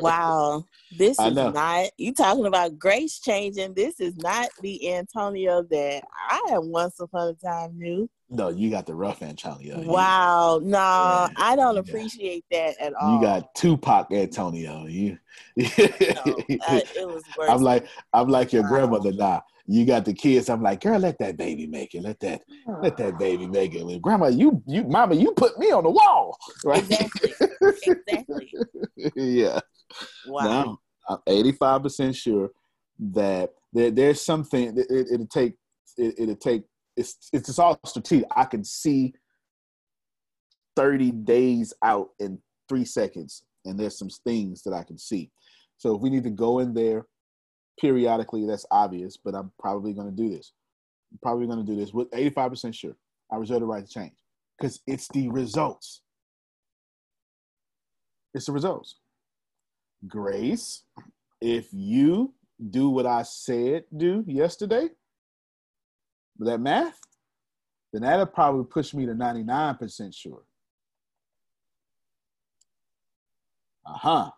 wow. This is not you talking about grace changing. This is not the Antonio that I once upon a time knew. no, you got the rough Antonio. Wow. No, I don't appreciate that at all. You got Tupac Antonio. You, uh, it was <laughs> worse. I'm like, I'm like your grandmother now. You got the kids. I'm like, girl, let that baby make it. Let that, let that baby <sighs> make it. Well, grandma, you, you, mama, you put me on the wall, <laughs> right? Exactly. exactly. <laughs> yeah. Wow. Now, I'm 85 percent sure that there, there's something. It, it, it'll take. It, it'll take. It's it's all strategic. I can see 30 days out in three seconds, and there's some things that I can see. So if we need to go in there periodically, that's obvious. But I'm probably going to do this. I'm probably going to do this with 85 percent sure. I reserve the right to change because it's the results. It's the results. Grace, if you do what I said do yesterday, with that math, then that'll probably push me to 99% sure. Uh huh.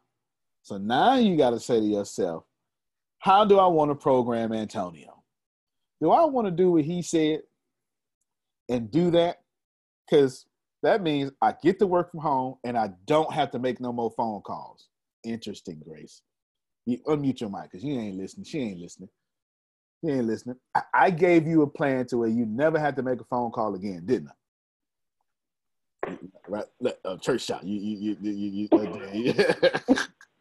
So now you got to say to yourself, how do I want to program Antonio? Do I want to do what he said and do that? Because that means I get to work from home and I don't have to make no more phone calls. Interesting, Grace. You unmute your mic because you ain't listening. She ain't listening. You ain't listening. I, I gave you a plan to where you never had to make a phone call again, didn't I? Right, uh, church shot. You, you, you, you, you, uh,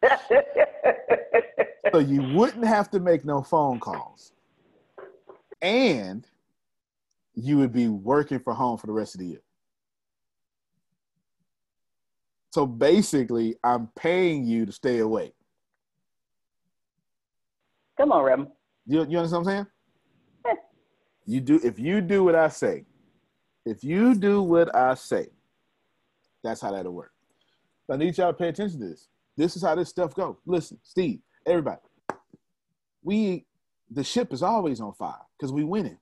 <laughs> so you wouldn't have to make no phone calls, and you would be working from home for the rest of the year. So basically, I'm paying you to stay away. Come on, Rem. You, you understand what I'm saying? you do if you do what I say, if you do what I say, that's how that'll work. I need y'all to pay attention to this. This is how this stuff goes. Listen, Steve, everybody, we the ship is always on fire because we winning.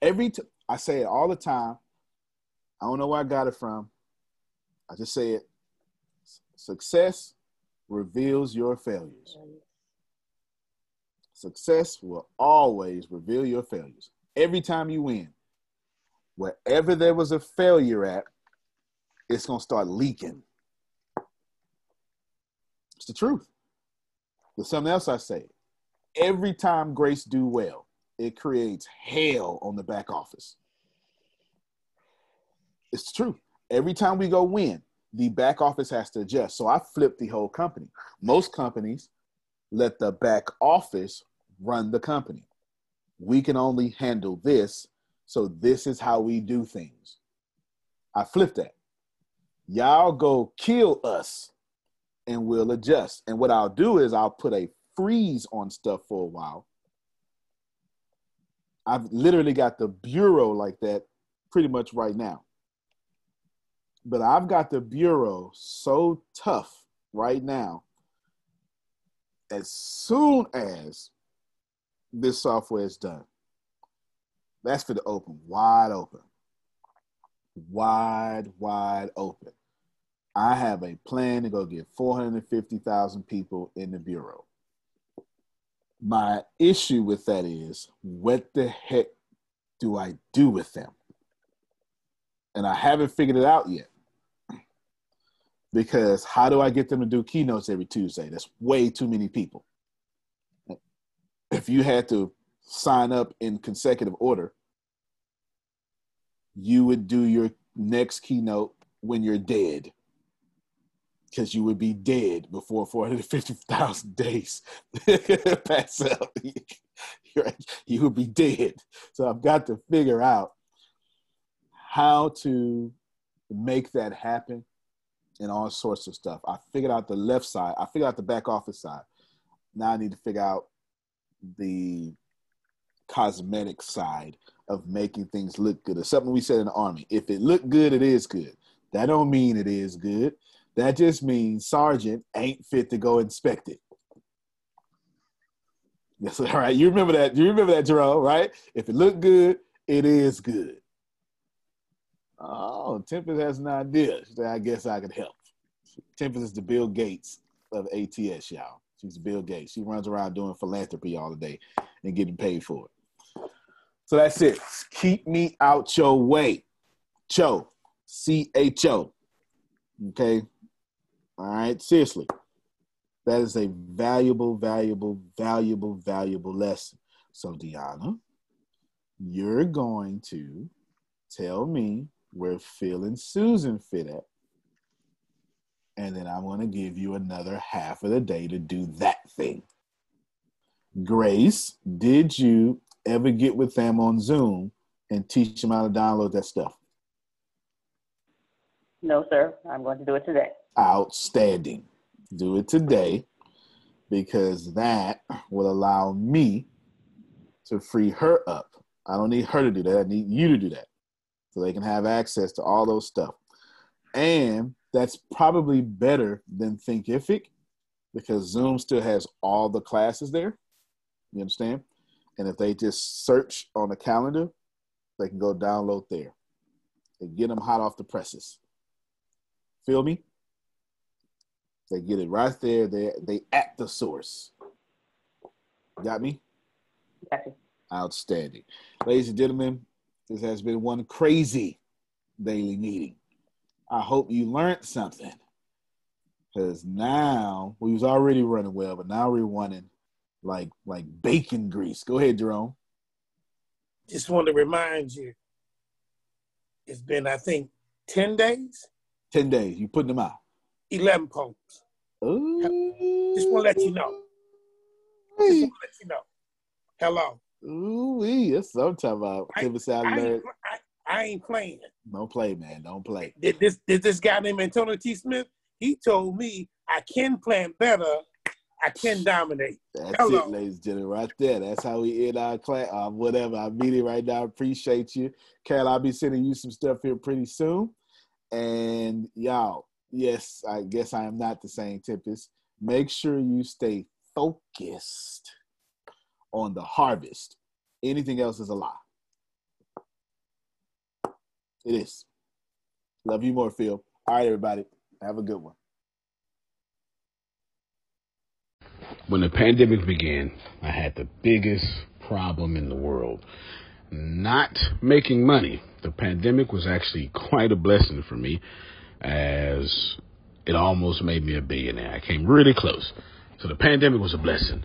Every t- I say it all the time. I don't know where I got it from. I just say it. Success reveals your failures. Success will always reveal your failures. Every time you win, wherever there was a failure at, it's going to start leaking. It's the truth. There's something else I say. Every time Grace do well, it creates hell on the back office. It's true. Every time we go win, the back office has to adjust. So I flipped the whole company. Most companies let the back office run the company. We can only handle this. So this is how we do things. I flipped that. Y'all go kill us and we'll adjust. And what I'll do is I'll put a freeze on stuff for a while. I've literally got the bureau like that pretty much right now. But I've got the bureau so tough right now. As soon as this software is done, that's for the open, wide open. Wide, wide open. I have a plan to go get 450,000 people in the Bureau. My issue with that is what the heck do I do with them? And I haven't figured it out yet. Because how do I get them to do keynotes every Tuesday? That's way too many people. If you had to sign up in consecutive order, you would do your next keynote when you're dead because you would be dead before 450,000 <laughs> days <laughs> pass up. <laughs> you would be dead. So I've got to figure out how to make that happen and all sorts of stuff. I figured out the left side. I figured out the back office side. Now I need to figure out the cosmetic side of making things look good. It's something we said in the army. If it look good, it is good. That don't mean it is good. That just means sergeant ain't fit to go inspect it. That's all <laughs> right. You remember that. You remember that, Jerome, right? If it look good, it is good. Oh, Tempest has an idea. I guess I could help. Tempest is the Bill Gates of ATS, y'all. She's Bill Gates. She runs around doing philanthropy all the day and getting paid for it. So that's it. Keep me out your way. Cho. C H O. Okay. All right, seriously. That is a valuable, valuable, valuable, valuable lesson. So, Deanna, you're going to tell me where Phil and Susan fit at. And then I'm going to give you another half of the day to do that thing. Grace, did you ever get with them on Zoom and teach them how to download that stuff? No, sir. I'm going to do it today outstanding. Do it today because that will allow me to free her up. I don't need her to do that. I need you to do that so they can have access to all those stuff. And that's probably better than Thinkific because Zoom still has all the classes there. You understand? And if they just search on the calendar, they can go download there and get them hot off the presses. Feel me? They get it right there. They they at the source. Got me? Got you. Outstanding. Ladies and gentlemen, this has been one crazy daily meeting. I hope you learned something. Because now we was already running well, but now we're running like like bacon grease. Go ahead, Jerome. Just want to remind you, it's been I think ten days. Ten days. You putting them out. Eleven poems. Ooh. Just want to let you know. Just want to let you know. Hello. Ooh, wee. That's what I'm talking about. I, I, ain't, I, I ain't playing. Don't play, man. Don't play. Did this did this guy named Antonio T. Smith? He told me I can plan better. I can dominate. That's Hello. it, ladies and gentlemen, right there. That's how we end our class. Uh, whatever. Our meeting right now. Appreciate you. Cal, I'll be sending you some stuff here pretty soon. And y'all, yes, I guess I am not the same Tempest. Make sure you stay focused on the harvest. Anything else is a lie. It is. Love you more, Phil. All right, everybody. Have a good one. When the pandemic began, I had the biggest problem in the world not making money. The pandemic was actually <laughs> quite a blessing for me as it almost made me a billionaire. I came really close. So the pandemic was a blessing.